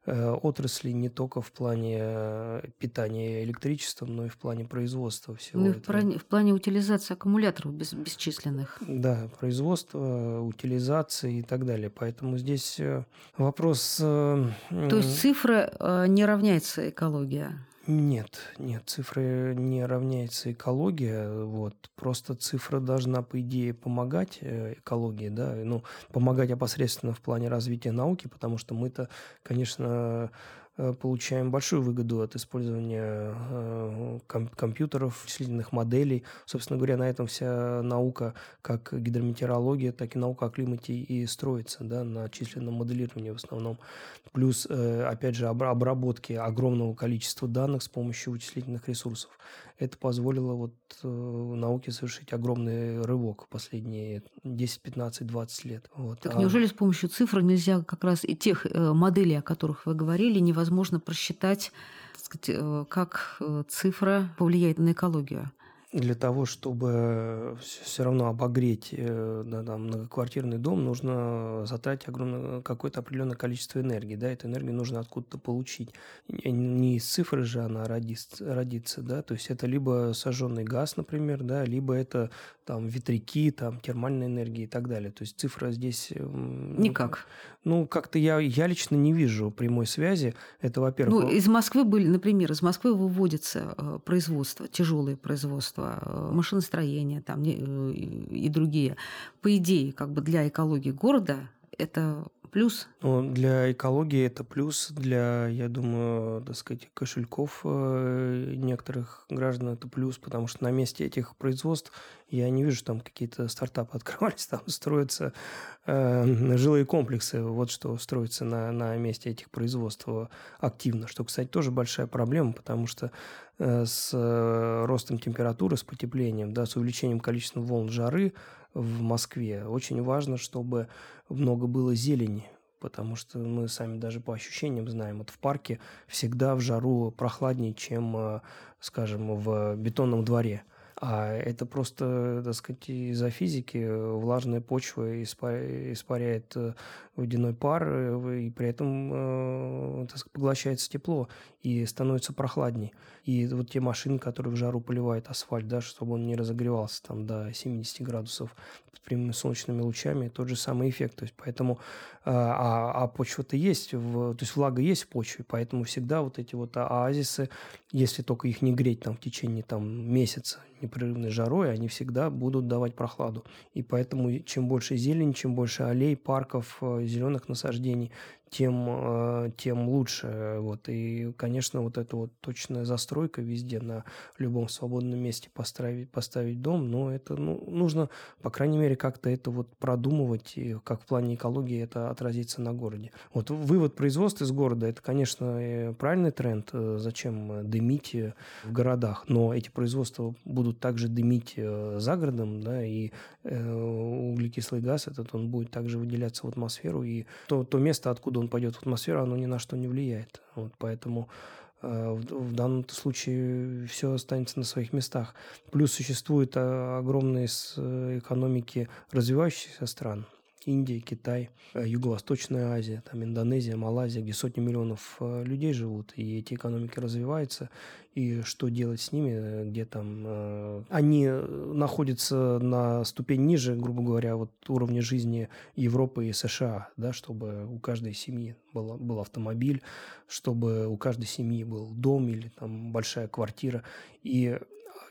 Э, отрасли не только в плане э, питания электричеством, но и в плане производства всего. Ну и в плане, в плане утилизации аккумуляторов бес, бесчисленных. Да, производства, утилизации и так далее. Поэтому здесь э, вопрос... То есть цифра не равняется экология? Нет, нет, цифры не равняется экология, вот, просто цифра должна, по идее, помогать э, экологии, да, ну, помогать опосредственно в плане развития науки, потому что мы-то, конечно, получаем большую выгоду от использования э, компьютеров, численных моделей. Собственно говоря, на этом вся наука, как гидрометеорология, так и наука о климате и строится, да, на численном моделировании в основном. Плюс, э, опять же, обработки огромного количества данных с помощью вычислительных ресурсов это позволило вот э, науке совершить огромный рывок последние 10, 15, 20 лет. Вот. Так а... неужели с помощью цифр нельзя как раз и тех э, моделей, о которых вы говорили, невозможно просчитать, сказать, э, как цифра повлияет на экологию? Для того, чтобы все равно обогреть э, да, там, многоквартирный дом, нужно затратить огромное какое-то определенное количество энергии. Да, эту энергию нужно откуда-то получить. Не из цифры же она родится, родится, да, то есть это либо сожженный газ, например, да, либо это там ветряки, там термальная энергия и так далее. То есть цифра здесь... Никак. Ну, как-то я, я лично не вижу прямой связи. Это, во-первых... Ну, из Москвы были, например, из Москвы выводится э, производство, тяжелое производство, э, машиностроение там, э, и другие. По идее, как бы для экологии города это плюс? Ну, для экологии это плюс, для, я думаю, так сказать, кошельков э, некоторых граждан это плюс, потому что на месте этих производств я не вижу, там какие-то стартапы открывались, там строятся э, жилые комплексы, вот что строится на, на месте этих производств активно, что, кстати, тоже большая проблема, потому что э, с э, ростом температуры, с потеплением, да, с увеличением количества волн жары в Москве очень важно, чтобы много было зелени, потому что мы сами даже по ощущениям знаем, вот в парке всегда в жару прохладнее, чем, э, скажем, в бетонном дворе. А это просто, так сказать, из-за физики влажная почва испаряет э, водяной пар, э, и при этом так сказать, поглощается тепло и становится прохладней. И вот те машины, которые в жару поливают асфальт, да, чтобы он не разогревался там до 70 градусов под прямыми солнечными лучами, тот же самый эффект. То есть поэтому, а, а, а почва-то есть, в, то есть влага есть в почве, поэтому всегда вот эти вот оазисы, если только их не греть там в течение там месяца непрерывной жарой, они всегда будут давать прохладу. И поэтому чем больше зелени, чем больше аллей, парков, э, зеленых насаждений, тем, э, тем лучше. Вот. И, конечно, вот эта вот точная застройка везде, на любом свободном месте поставить, поставить дом, но это ну, нужно, по крайней мере, как-то это вот продумывать, и как в плане экологии это отразится на городе. Вот вывод производства из города, это, конечно, правильный тренд. Э, зачем дымить в городах? Но эти производства будут также дымить э, за городом, да, и углекислый газ этот, он будет также выделяться в атмосферу, и то, то место, откуда он пойдет в атмосферу, оно ни на что не влияет. Вот, поэтому э, в данном случае все останется на своих местах. Плюс существуют э, огромные э, экономики развивающихся стран. Индия, Китай, Юго-Восточная Азия, там Индонезия, Малайзия, где сотни миллионов людей живут, и эти экономики развиваются, и что делать с ними, э, где там э, они находятся на ступень ниже, грубо говоря, вот уровня жизни Европы и США, да, чтобы у каждой семьи был, был автомобиль, чтобы у каждой семьи был дом или там большая квартира, и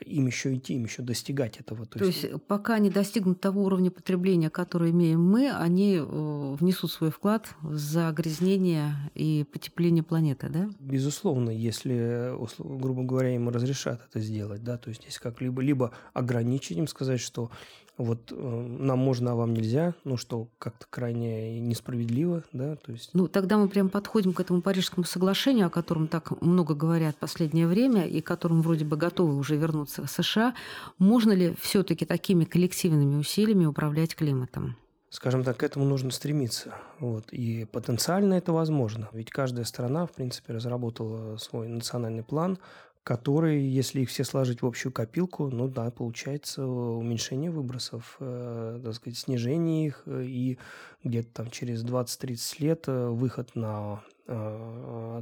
им еще идти, им еще достигать этого. То, То есть... есть пока они достигнут того уровня потребления, который имеем мы, они э, внесут свой вклад в загрязнение и потепление планеты, да? Безусловно, если, грубо говоря, им разрешат это сделать, да, то есть здесь как-либо либо ограничить им, сказать, что вот э, нам можно, а вам нельзя, ну что как-то крайне несправедливо, да, то есть... Ну, тогда мы прям подходим к этому Парижскому соглашению, о котором так много говорят в последнее время, и к которому вроде бы готовы уже вернуться в США. Можно ли все таки такими коллективными усилиями управлять климатом? Скажем так, к этому нужно стремиться. Вот. И потенциально это возможно. Ведь каждая страна, в принципе, разработала свой национальный план, которые, если их все сложить в общую копилку, ну да, получается уменьшение выбросов, э, так сказать, снижение их э, и где-то там через 20-30 лет э, выход на э,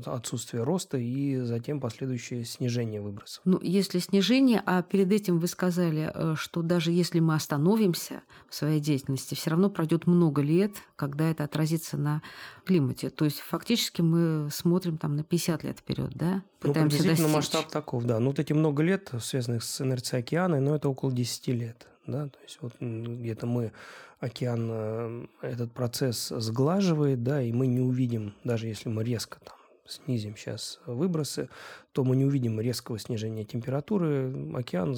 отсутствие роста и затем последующее снижение выбросов. Ну, если снижение, а перед этим вы сказали, э, что даже если мы остановимся в своей деятельности, все равно пройдет много лет, когда это отразится на климате. То есть фактически мы смотрим там на 50 лет вперед, да? Ну, Пытаемся ну, достичь. масштаб таков, да. Ну, вот эти много лет, связанных с инерцией океана, но это около 10 лет. Да? То есть вот где-то мы океан э, этот процесс сглаживает, да, и мы не увидим, даже если мы резко там снизим сейчас выбросы, то мы не увидим резкого снижения температуры. Океан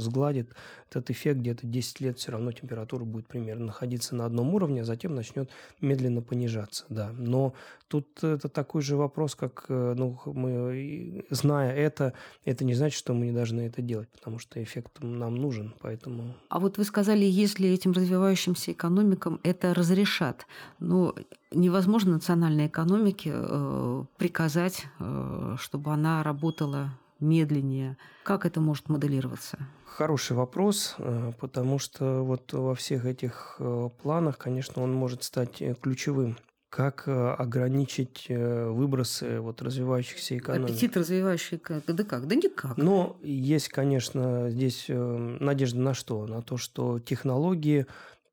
сгладит этот эффект где-то 10 лет, все равно температура будет примерно находиться на одном уровне, а затем начнет медленно понижаться. Да. Но тут это такой же вопрос, как э, ну, мы, зная это, это не значит, что мы не должны это делать, потому что эффект нам нужен. Поэтому... А вот вы сказали, если этим развивающимся экономикам это разрешат, но невозможно национальной экономике э, приказать, э, чтобы она работала медленнее. Как это может моделироваться? Хороший вопрос, э, потому что вот во всех этих э, планах, конечно, он может стать э, ключевым как ограничить выбросы вот развивающихся экономик. Аппетит развивающий, да как? Да никак. Но есть, конечно, здесь надежда на что? На то, что технологии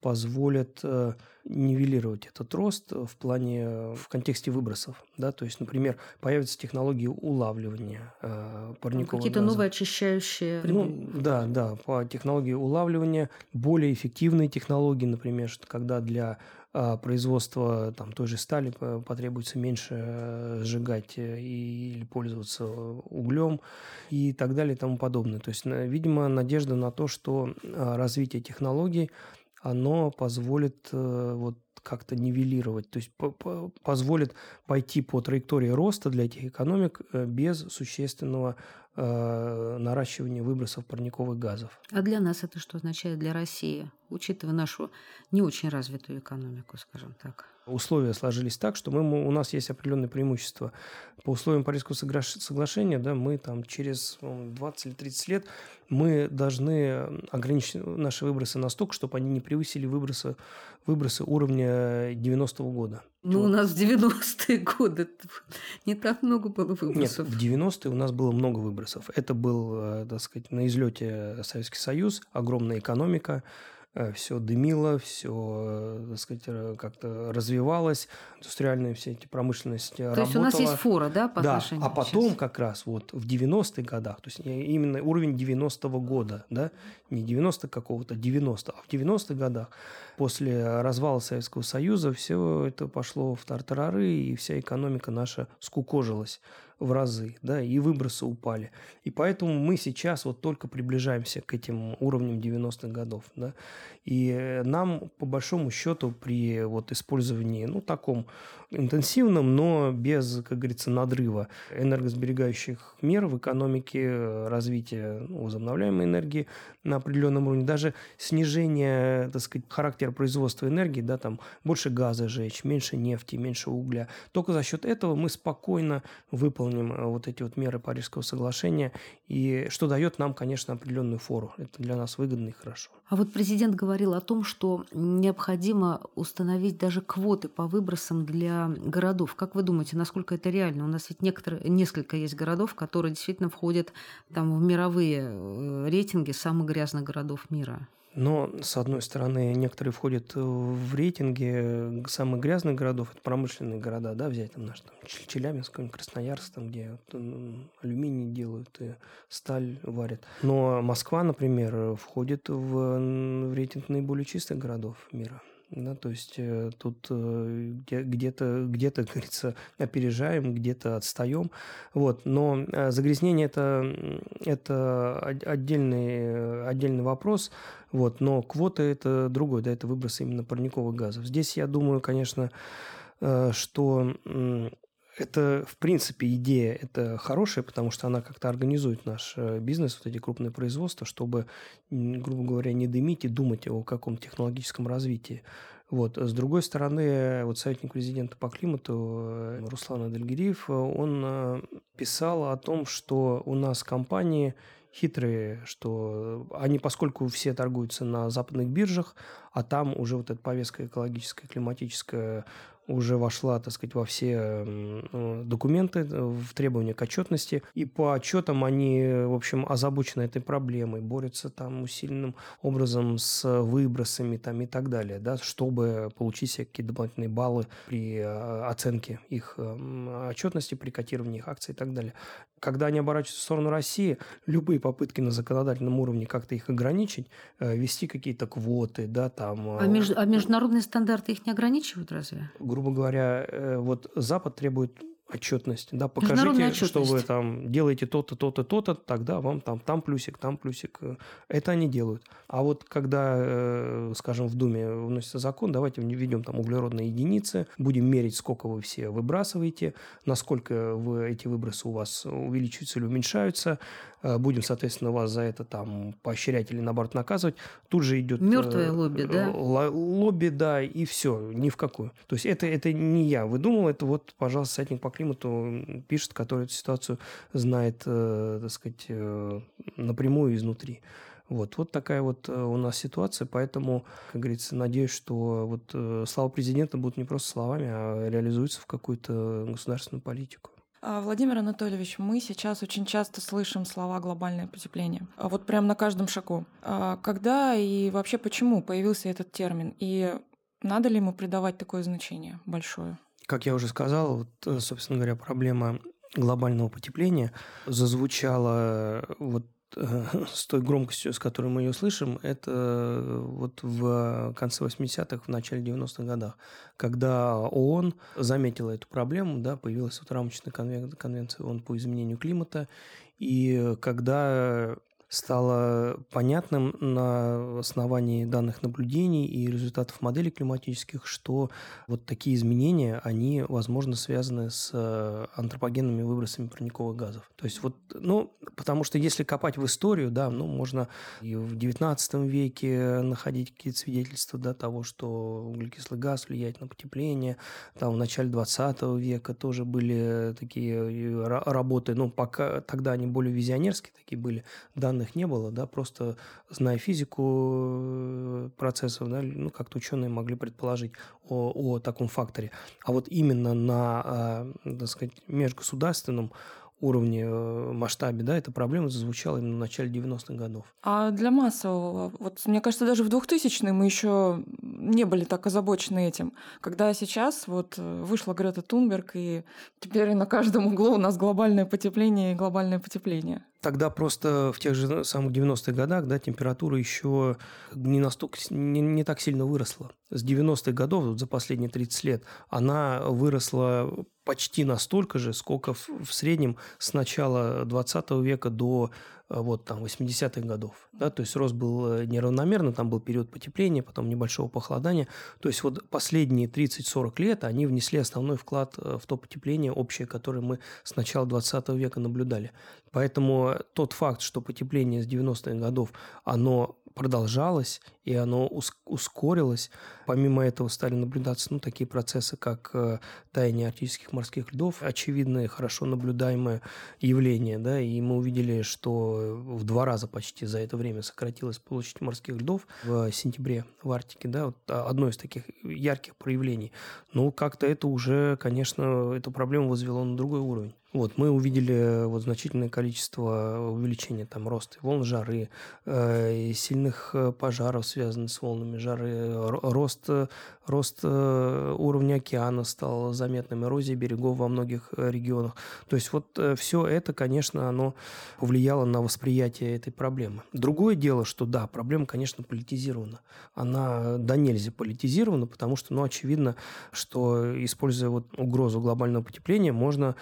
позволят э, нивелировать этот рост в плане, э, в контексте выбросов. Да? То есть, например, появятся технологии улавливания э, парниковых Какие-то газов. новые очищающие... Ну, да, да, по технологии улавливания, более эффективные технологии, например, что когда для э, производства там, той же стали потребуется меньше э, сжигать или пользоваться углем и так далее и тому подобное. То есть, видимо, надежда на то, что развитие технологий оно позволит э, вот как-то нивелировать, то есть позволит пойти по траектории роста для этих экономик э, без существенного э, наращивания выбросов парниковых газов. А для нас это что означает для России, учитывая нашу не очень развитую экономику, скажем так? Условия сложились так, что мы, у нас есть определенные преимущества. По условиям Парижского соглашения, да, мы там через 20 или 30 лет мы должны ограничить наши выбросы настолько, чтобы они не превысили выбросы, выбросы уровня 90-го года. Ну, вот. у нас в 90-е годы не так много было выбросов. Нет, в 90-е у нас было много выбросов. Это был, э, так сказать, на излете Советский Союз, огромная экономика, все дымило, все, так сказать, как-то развивалось, индустриальная все эти промышленность То работала. есть у нас есть фора, да, по да, отношению а потом сейчас? как раз вот в 90-х годах, то есть именно уровень 90-го года, да, не 90 какого-то, 90, а в 90-х годах после развала Советского Союза все это пошло в тартарары, и вся экономика наша скукожилась в разы, да, и выбросы упали. И поэтому мы сейчас вот только приближаемся к этим уровням 90-х годов, да. И нам, по большому счету, при вот использовании, ну, таком интенсивном, но без, как говорится, надрыва энергосберегающих мер в экономике, развития ну, возобновляемой энергии на определенном уровне, даже снижение, так сказать, характера производства энергии, да, там больше газа жечь, меньше нефти, меньше угля. Только за счет этого мы спокойно выполним э, вот эти вот меры Парижского соглашения, и что дает нам, конечно, определенную фору. Это для нас выгодно и хорошо. А вот президент говорил о том, что необходимо установить даже квоты по выбросам для городов. Как вы думаете, насколько это реально? У нас ведь некоторые, несколько есть городов, которые действительно входят там, в мировые э, рейтинги самых грязных городов мира. Но, с одной стороны, некоторые входят в рейтинги самых грязных городов, это промышленные города, да, взять там наш там, Челябинск, Красноярск, там, где вот, алюминий делают и сталь варят. Но Москва, например, входит в, в рейтинг наиболее чистых городов мира. Да, то есть э, тут э, где-то, где-то, как говорится, опережаем, где-то отстаем. Вот. Но э, загрязнение это, это отдельный, отдельный вопрос. Вот. Но квоты это другой, да, это выбросы именно парниковых газов. Здесь я думаю, конечно, что это, в принципе, идея это хорошая, потому что она как-то организует наш бизнес, вот эти крупные производства, чтобы, грубо говоря, не дымить и думать о каком технологическом развитии. Вот. С другой стороны, вот советник президента по климату э, Руслан Адельгириев, он э, писал о том, что у нас компании хитрые, что они, поскольку все торгуются на западных биржах, а там уже вот эта повестка экологическая, климатическая уже вошла, так сказать, во все документы, э, в требования к отчетности. И по отчетам они, в общем, озабочены этой проблемой, борются там усиленным образом с выбросами там и так далее, да, чтобы получить всякие дополнительные баллы при э, оценке их отчетности, при котировании их акций и так далее. Когда они оборачиваются в сторону России, любые попытки на законодательном уровне как-то их ограничить, э, вести какие-то квоты, да, там... А, меж, а международные стандарты их не ограничивают разве? грубо говоря, вот Запад требует отчетность, да, покажите, что вы там делаете то-то, то-то, то-то, тогда вам там, там плюсик, там плюсик. Это они делают. А вот когда, э, скажем, в Думе вносится закон, давайте введем там углеродные единицы, будем мерить, сколько вы все выбрасываете, насколько вы, эти выбросы у вас увеличиваются или уменьшаются, э, будем, соответственно, вас за это там поощрять или, наоборот, наказывать. Тут же идет... Мертвое лобби, да? Лобби, да, и все, ни в какую. То есть это, это не я выдумал, это вот, пожалуйста, советник по климату пишет, который эту ситуацию знает, э, так сказать, э, напрямую изнутри. Вот, вот такая вот э, у нас ситуация, поэтому, как говорится, надеюсь, что вот слова президента будут не просто словами, а реализуются в какую-то государственную политику. А, Владимир Анатольевич, мы сейчас очень часто слышим слова «глобальное потепление». А вот прям на каждом шагу. А когда и вообще почему появился этот термин? И надо ли ему придавать такое значение большое? Как я уже сказал, вот, собственно говоря, проблема глобального потепления зазвучала вот э, с той громкостью, с которой мы ее слышим, это вот в конце 80-х, в начале 90-х годах, когда ООН заметила эту проблему, да, появилась вот рамочная конвенция ООН по изменению климата, и когда стало понятным на основании данных наблюдений и результатов моделей климатических, что вот такие изменения, они, возможно, связаны с э, антропогенными выбросами парниковых газов. То есть вот, ну, потому что если копать в историю, да, ну, можно и в XIX веке находить какие-то свидетельства, да, того, что углекислый газ влияет на потепление, там в начале 20 века тоже были такие э, работы, ну, пока тогда они более визионерские такие были, данные данных не было, да, просто зная физику э, процессов, да, ну, как-то ученые могли предположить о, о таком факторе. А вот именно на, э, так сказать, межгосударственном уровне, э, масштабе, да, эта проблема зазвучала именно в начале 90-х годов. А для массового, вот мне кажется, даже в 2000-е мы еще не были так озабочены этим. Когда сейчас вот вышла Грета Тунберг, и теперь на каждом углу у нас глобальное потепление и глобальное потепление. Тогда просто в тех же самых 90-х годах да, температура еще не, настолько, не, не так сильно выросла. С 90-х годов, вот за последние 30 лет, она выросла почти настолько же, сколько в, в среднем с начала 20 века до вот там 80-х годов. Да? То есть рост был э, неравномерно, там был период потепления, потом небольшого похолодания. То есть вот последние 30-40 лет они внесли основной вклад э, в то потепление общее, которое мы с начала 20 века наблюдали. Поэтому тот факт, что потепление с 90-х годов, оно продолжалось, и оно ускорилось. Помимо этого стали наблюдаться ну, такие процессы, как э, таяние арктических морских льдов, очевидное, хорошо наблюдаемое явление. Да, и мы увидели, что в два раза почти за это время сократилась площадь морских льдов в сентябре в Арктике. Да, вот одно из таких ярких проявлений. Ну, как-то это уже, конечно, эту проблему возвело на другой уровень. Вот, мы увидели э, вот значительное количество увеличения там роста волн жары, э, сильных э, пожаров, связанных с волнами жары, рост, рост э, уровня океана стал заметным, эрозия берегов во многих э, регионах. То есть вот э, все это, конечно, оно повлияло на восприятие этой проблемы. Другое дело, что да, проблема, конечно, политизирована. Она до нельзя политизирована, потому что, ну, очевидно, что используя вот угрозу глобального потепления, можно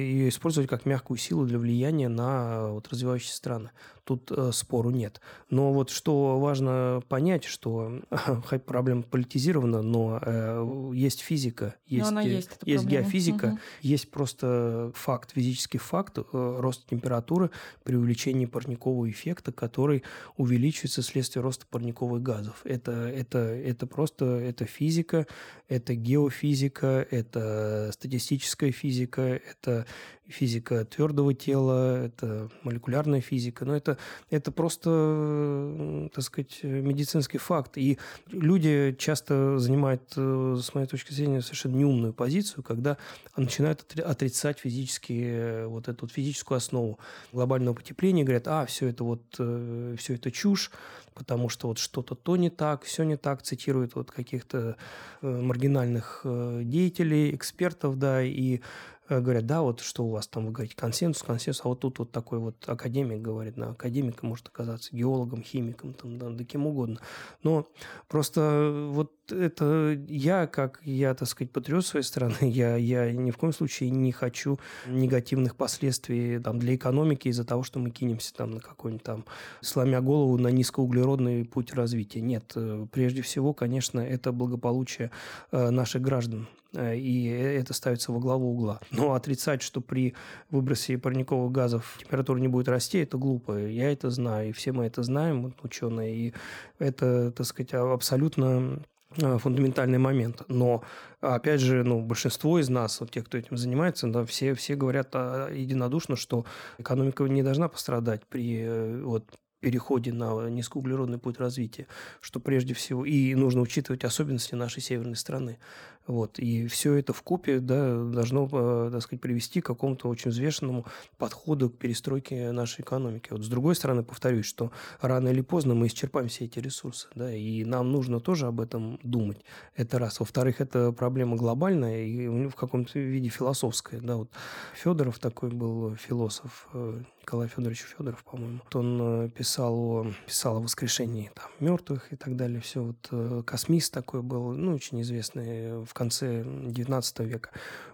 ее использовать как мягкую силу для влияния на вот, развивающиеся страны. Тут э, спору нет. Но вот что важно понять, что проблема политизирована, но э, есть физика, есть, но есть, есть геофизика, угу. есть просто факт, физический факт э, роста температуры при увеличении парникового эффекта, который увеличивается вследствие роста парниковых газов. Это, это, это просто это физика, это геофизика, это статистическая физика, это физика твердого тела, это молекулярная физика, но это, это просто, так сказать, медицинский факт. И люди часто занимают, э, с моей точки зрения, совершенно неумную позицию, когда начинают отрицать физические, вот эту вот физическую основу глобального потепления, говорят, а, все это вот, э, все это чушь, потому что вот что-то то не так, все не так, цитируют вот каких-то э, маргинальных деятелей, экспертов, да, и Э, говорят, да, вот что у вас там, вы говорите, консенсус, консенсус, а вот тут вот такой вот академик говорит, да, академик может оказаться геологом, химиком, там, да, да кем угодно. Но просто вот это я, как я, так сказать, патриот своей страны, я, я ни в коем случае не хочу негативных последствий там, для экономики из-за того, что мы кинемся там на какой-нибудь там, сломя голову на низкоуглеродный путь развития. Нет, э, прежде всего, конечно, это благополучие э, наших граждан, Э, и это ставится во главу угла. Но отрицать, что при выбросе парниковых газов температура не будет расти, это глупо. Я это знаю, и все мы это знаем, ученые, и это, так сказать, абсолютно фундаментальный момент. Но, опять же, ну, большинство из нас, вот те, кто этим занимается, да, все, все говорят а, единодушно, что экономика не должна пострадать при э, вот, переходе на низкоуглеродный путь развития, что прежде всего и нужно учитывать особенности нашей северной страны. Вот. И все это в купе да, должно, э, так сказать, привести к какому-то очень взвешенному подходу к перестройке нашей экономики. Вот с другой стороны, повторюсь, что рано или поздно мы исчерпаем все эти ресурсы, да, и нам нужно тоже об этом думать. Это раз. Во-вторых, это проблема глобальная и в каком-то виде философская. Да. Вот Федоров такой был философ, э, Николай Федорович Федоров, по-моему. Он э, писал о, писал о воскрешении там, мертвых и так далее. Все. Вот космист такой был, ну, очень известный в конце XIX века.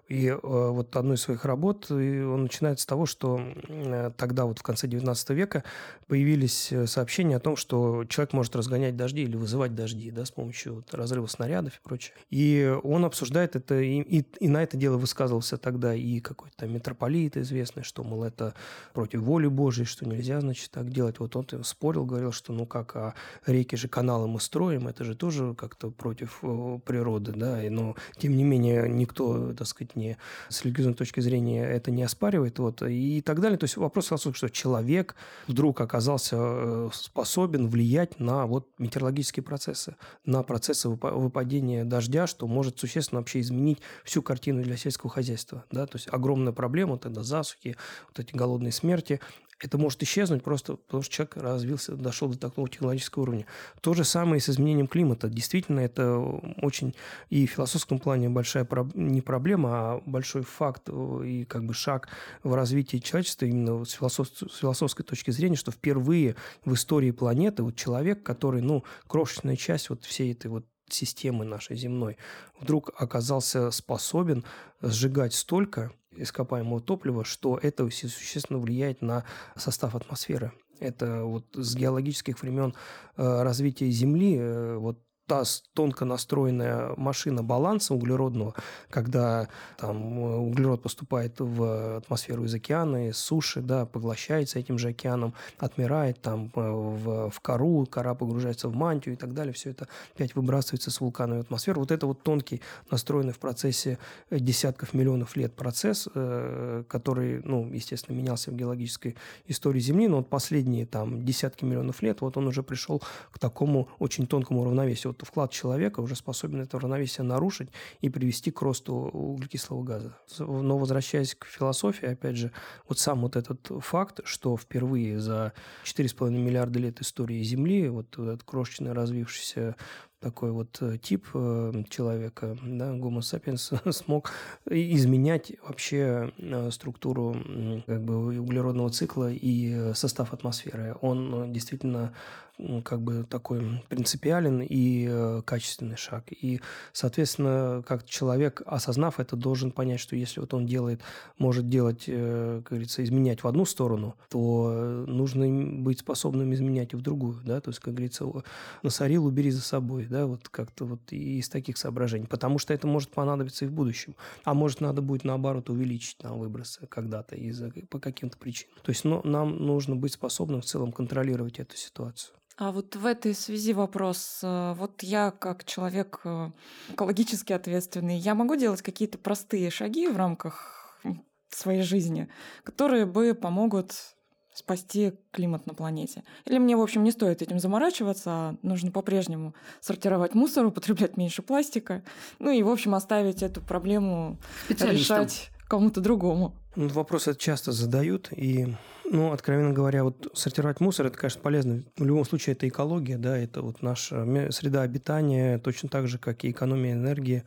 И э, вот одной из своих работ он начинает с того, что э, тогда вот в конце XIX века появились э, сообщения о том, что человек может разгонять дожди или вызывать дожди да, с помощью вот, разрыва снарядов и прочее. И он обсуждает это, и, и, и на это дело высказывался тогда и какой-то митрополит известный, что, мол, это против воли Божией, что нельзя, значит, так делать. Вот он спорил, говорил, что ну как, а реки же, каналы мы строим, это же тоже как-то против природы, да, но тем не менее никто, так сказать, не, с религиозной точки зрения это не оспаривает, вот, и так далее. То есть вопрос философский, что человек вдруг оказался э, способен влиять на вот метеорологические процессы, на процессы выпадения дождя, что может существенно вообще изменить всю картину для сельского хозяйства, да, то есть огромная проблема, тогда засухи, вот эти голодные смерти, это может исчезнуть просто потому, что человек развился, дошел до такого технологического уровня. То же самое и с изменением климата. Действительно, это очень и в философском плане большая не проблема, а большой факт э, и как бы шаг в развитии человечества именно с, философ, с философской точки зрения, что впервые в истории планеты вот человек, который, ну, крошечная часть вот всей этой вот системы нашей земной, вдруг оказался способен сжигать столько ископаемого топлива, что это существенно влияет на состав атмосферы. Это вот с геологических времен э, развития Земли, э, вот та тонко настроенная машина баланса углеродного, когда там углерод поступает в атмосферу из океана, из суши, да, поглощается этим же океаном, отмирает там э, в, в кору, кора погружается в мантию и так далее, все это опять выбрасывается с вулкана в атмосферу. Вот это вот тонкий, настроенный в процессе десятков миллионов лет процесс, э, который, ну, естественно, менялся в геологической истории Земли, но вот последние там десятки миллионов лет, вот он уже пришел к такому очень тонкому равновесию вот вклад человека уже способен это равновесие нарушить и привести к росту углекислого газа. Но возвращаясь к философии, опять же, вот сам вот этот факт, что впервые за 4,5 миллиарда лет истории Земли вот этот крошечный развившийся такой вот э, тип э, человека, да, Homo sapiens, смог изменять вообще э, структуру как бы углеродного цикла и состав атмосферы. Он действительно как бы такой принципиален и э, качественный шаг. И, соответственно, как человек, осознав это, должен понять, что если вот он делает, может делать, э, как говорится, изменять в одну сторону, то нужно быть способным изменять и в другую, да, то есть, как говорится, насорил, убери за собой, да, вот как-то вот из таких соображений, потому что это может понадобиться и в будущем, а может надо будет наоборот увеличить там выбросы когда-то из-за по каким-то причинам. То есть, ну, нам нужно быть способным в целом контролировать эту ситуацию. А вот в этой связи вопрос. Э, вот я как человек э, экологически ответственный, я могу делать какие-то простые шаги в рамках своей жизни, которые бы помогут спасти климат на планете. Или мне, в общем, не стоит этим заморачиваться, а нужно по-прежнему сортировать мусор, употреблять меньше пластика, ну и, в общем, оставить эту проблему решать кому-то другому. Ну, вопрос это часто задают, и, ну, откровенно говоря, вот сортировать мусор, это, конечно, полезно. В любом случае, это экология, да, это вот наша среда обитания, точно так же, как и экономия энергии.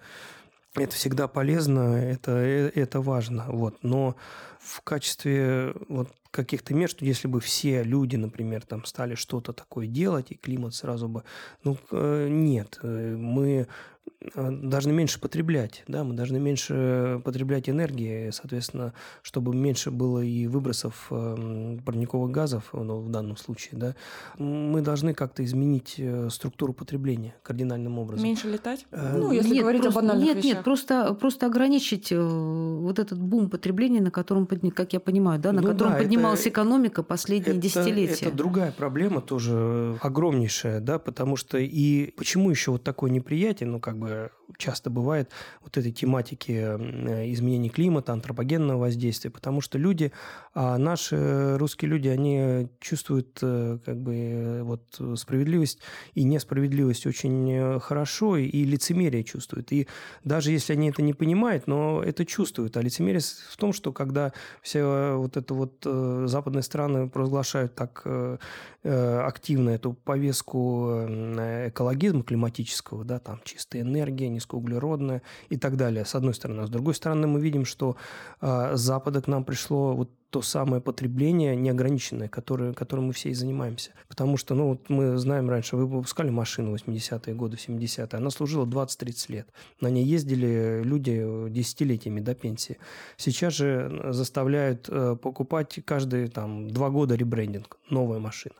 Это всегда полезно, это, э, это важно, вот. Но в качестве вот каких-то мер, что если бы все люди, например, там стали что-то такое делать, и климат сразу бы... Ну, э, нет. Э, мы должны меньше потреблять, да, мы должны меньше потреблять энергии, соответственно, чтобы меньше было и выбросов э, парниковых газов, ну, в данном случае, да, мы должны как-то изменить э, структуру потребления кардинальным образом. Меньше летать? Ну, если нет, говорить просто, о банальных Нет, вещах. нет, просто, просто ограничить вот этот бум потребления, на котором, как я понимаю, да, на ну, котором да, поднималась это, экономика последние это, десятилетия. Это другая проблема тоже огромнейшая, да, потому что и почему еще вот такое неприятие, ну, как бы часто бывает вот этой тематики э, изменения климата, антропогенного воздействия, потому что люди, а наши русские люди, они чувствуют э, как бы э, вот справедливость и несправедливость очень хорошо, и лицемерие чувствуют. И даже если они это не понимают, но это чувствуют. А лицемерие в том, что когда все вот это вот западные страны провозглашают так активно эту повестку экологизма климатического, да, там чистая энергия, энергия, низкоуглеродная и так далее, с одной стороны. А с другой стороны, мы видим, что э, с Запада к нам пришло вот то самое потребление неограниченное, которое, которым мы все и занимаемся. Потому что, ну, вот мы знаем раньше, вы выпускали машину 80-е годы, 70-е, она служила 20-30 лет. На ней ездили люди десятилетиями до пенсии. Сейчас же заставляют э, покупать каждые там два года ребрендинг, новая машина.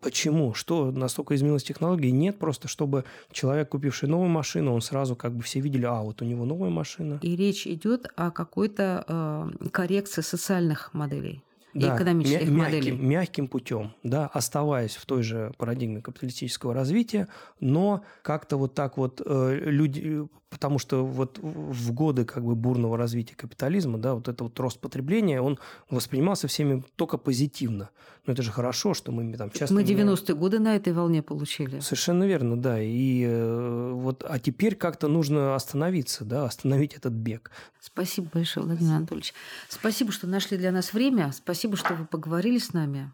Почему? Что настолько изменилась технология? Нет, просто чтобы человек, купивший новую машину, он сразу как бы все видели, а вот у него новая машина. И речь идет о какой-то э, коррекции социальных моделей. да, экономических мя- моделей. Мягким, мягким путем, да, оставаясь в той же парадигме капиталистического развития, но как-то вот так вот э, люди, потому что вот в годы как бы бурного развития капитализма, да, вот это вот рост потребления, он воспринимался всеми только позитивно. Но это же хорошо, что мы там часто... Мы 90-е годы на этой волне получили. Совершенно верно, да. И э, вот, а теперь как-то нужно остановиться, да, остановить этот бег. Спасибо большое, Владимир Анатольевич. Спасибо, что нашли для нас время. Спасибо, что вы поговорили с нами.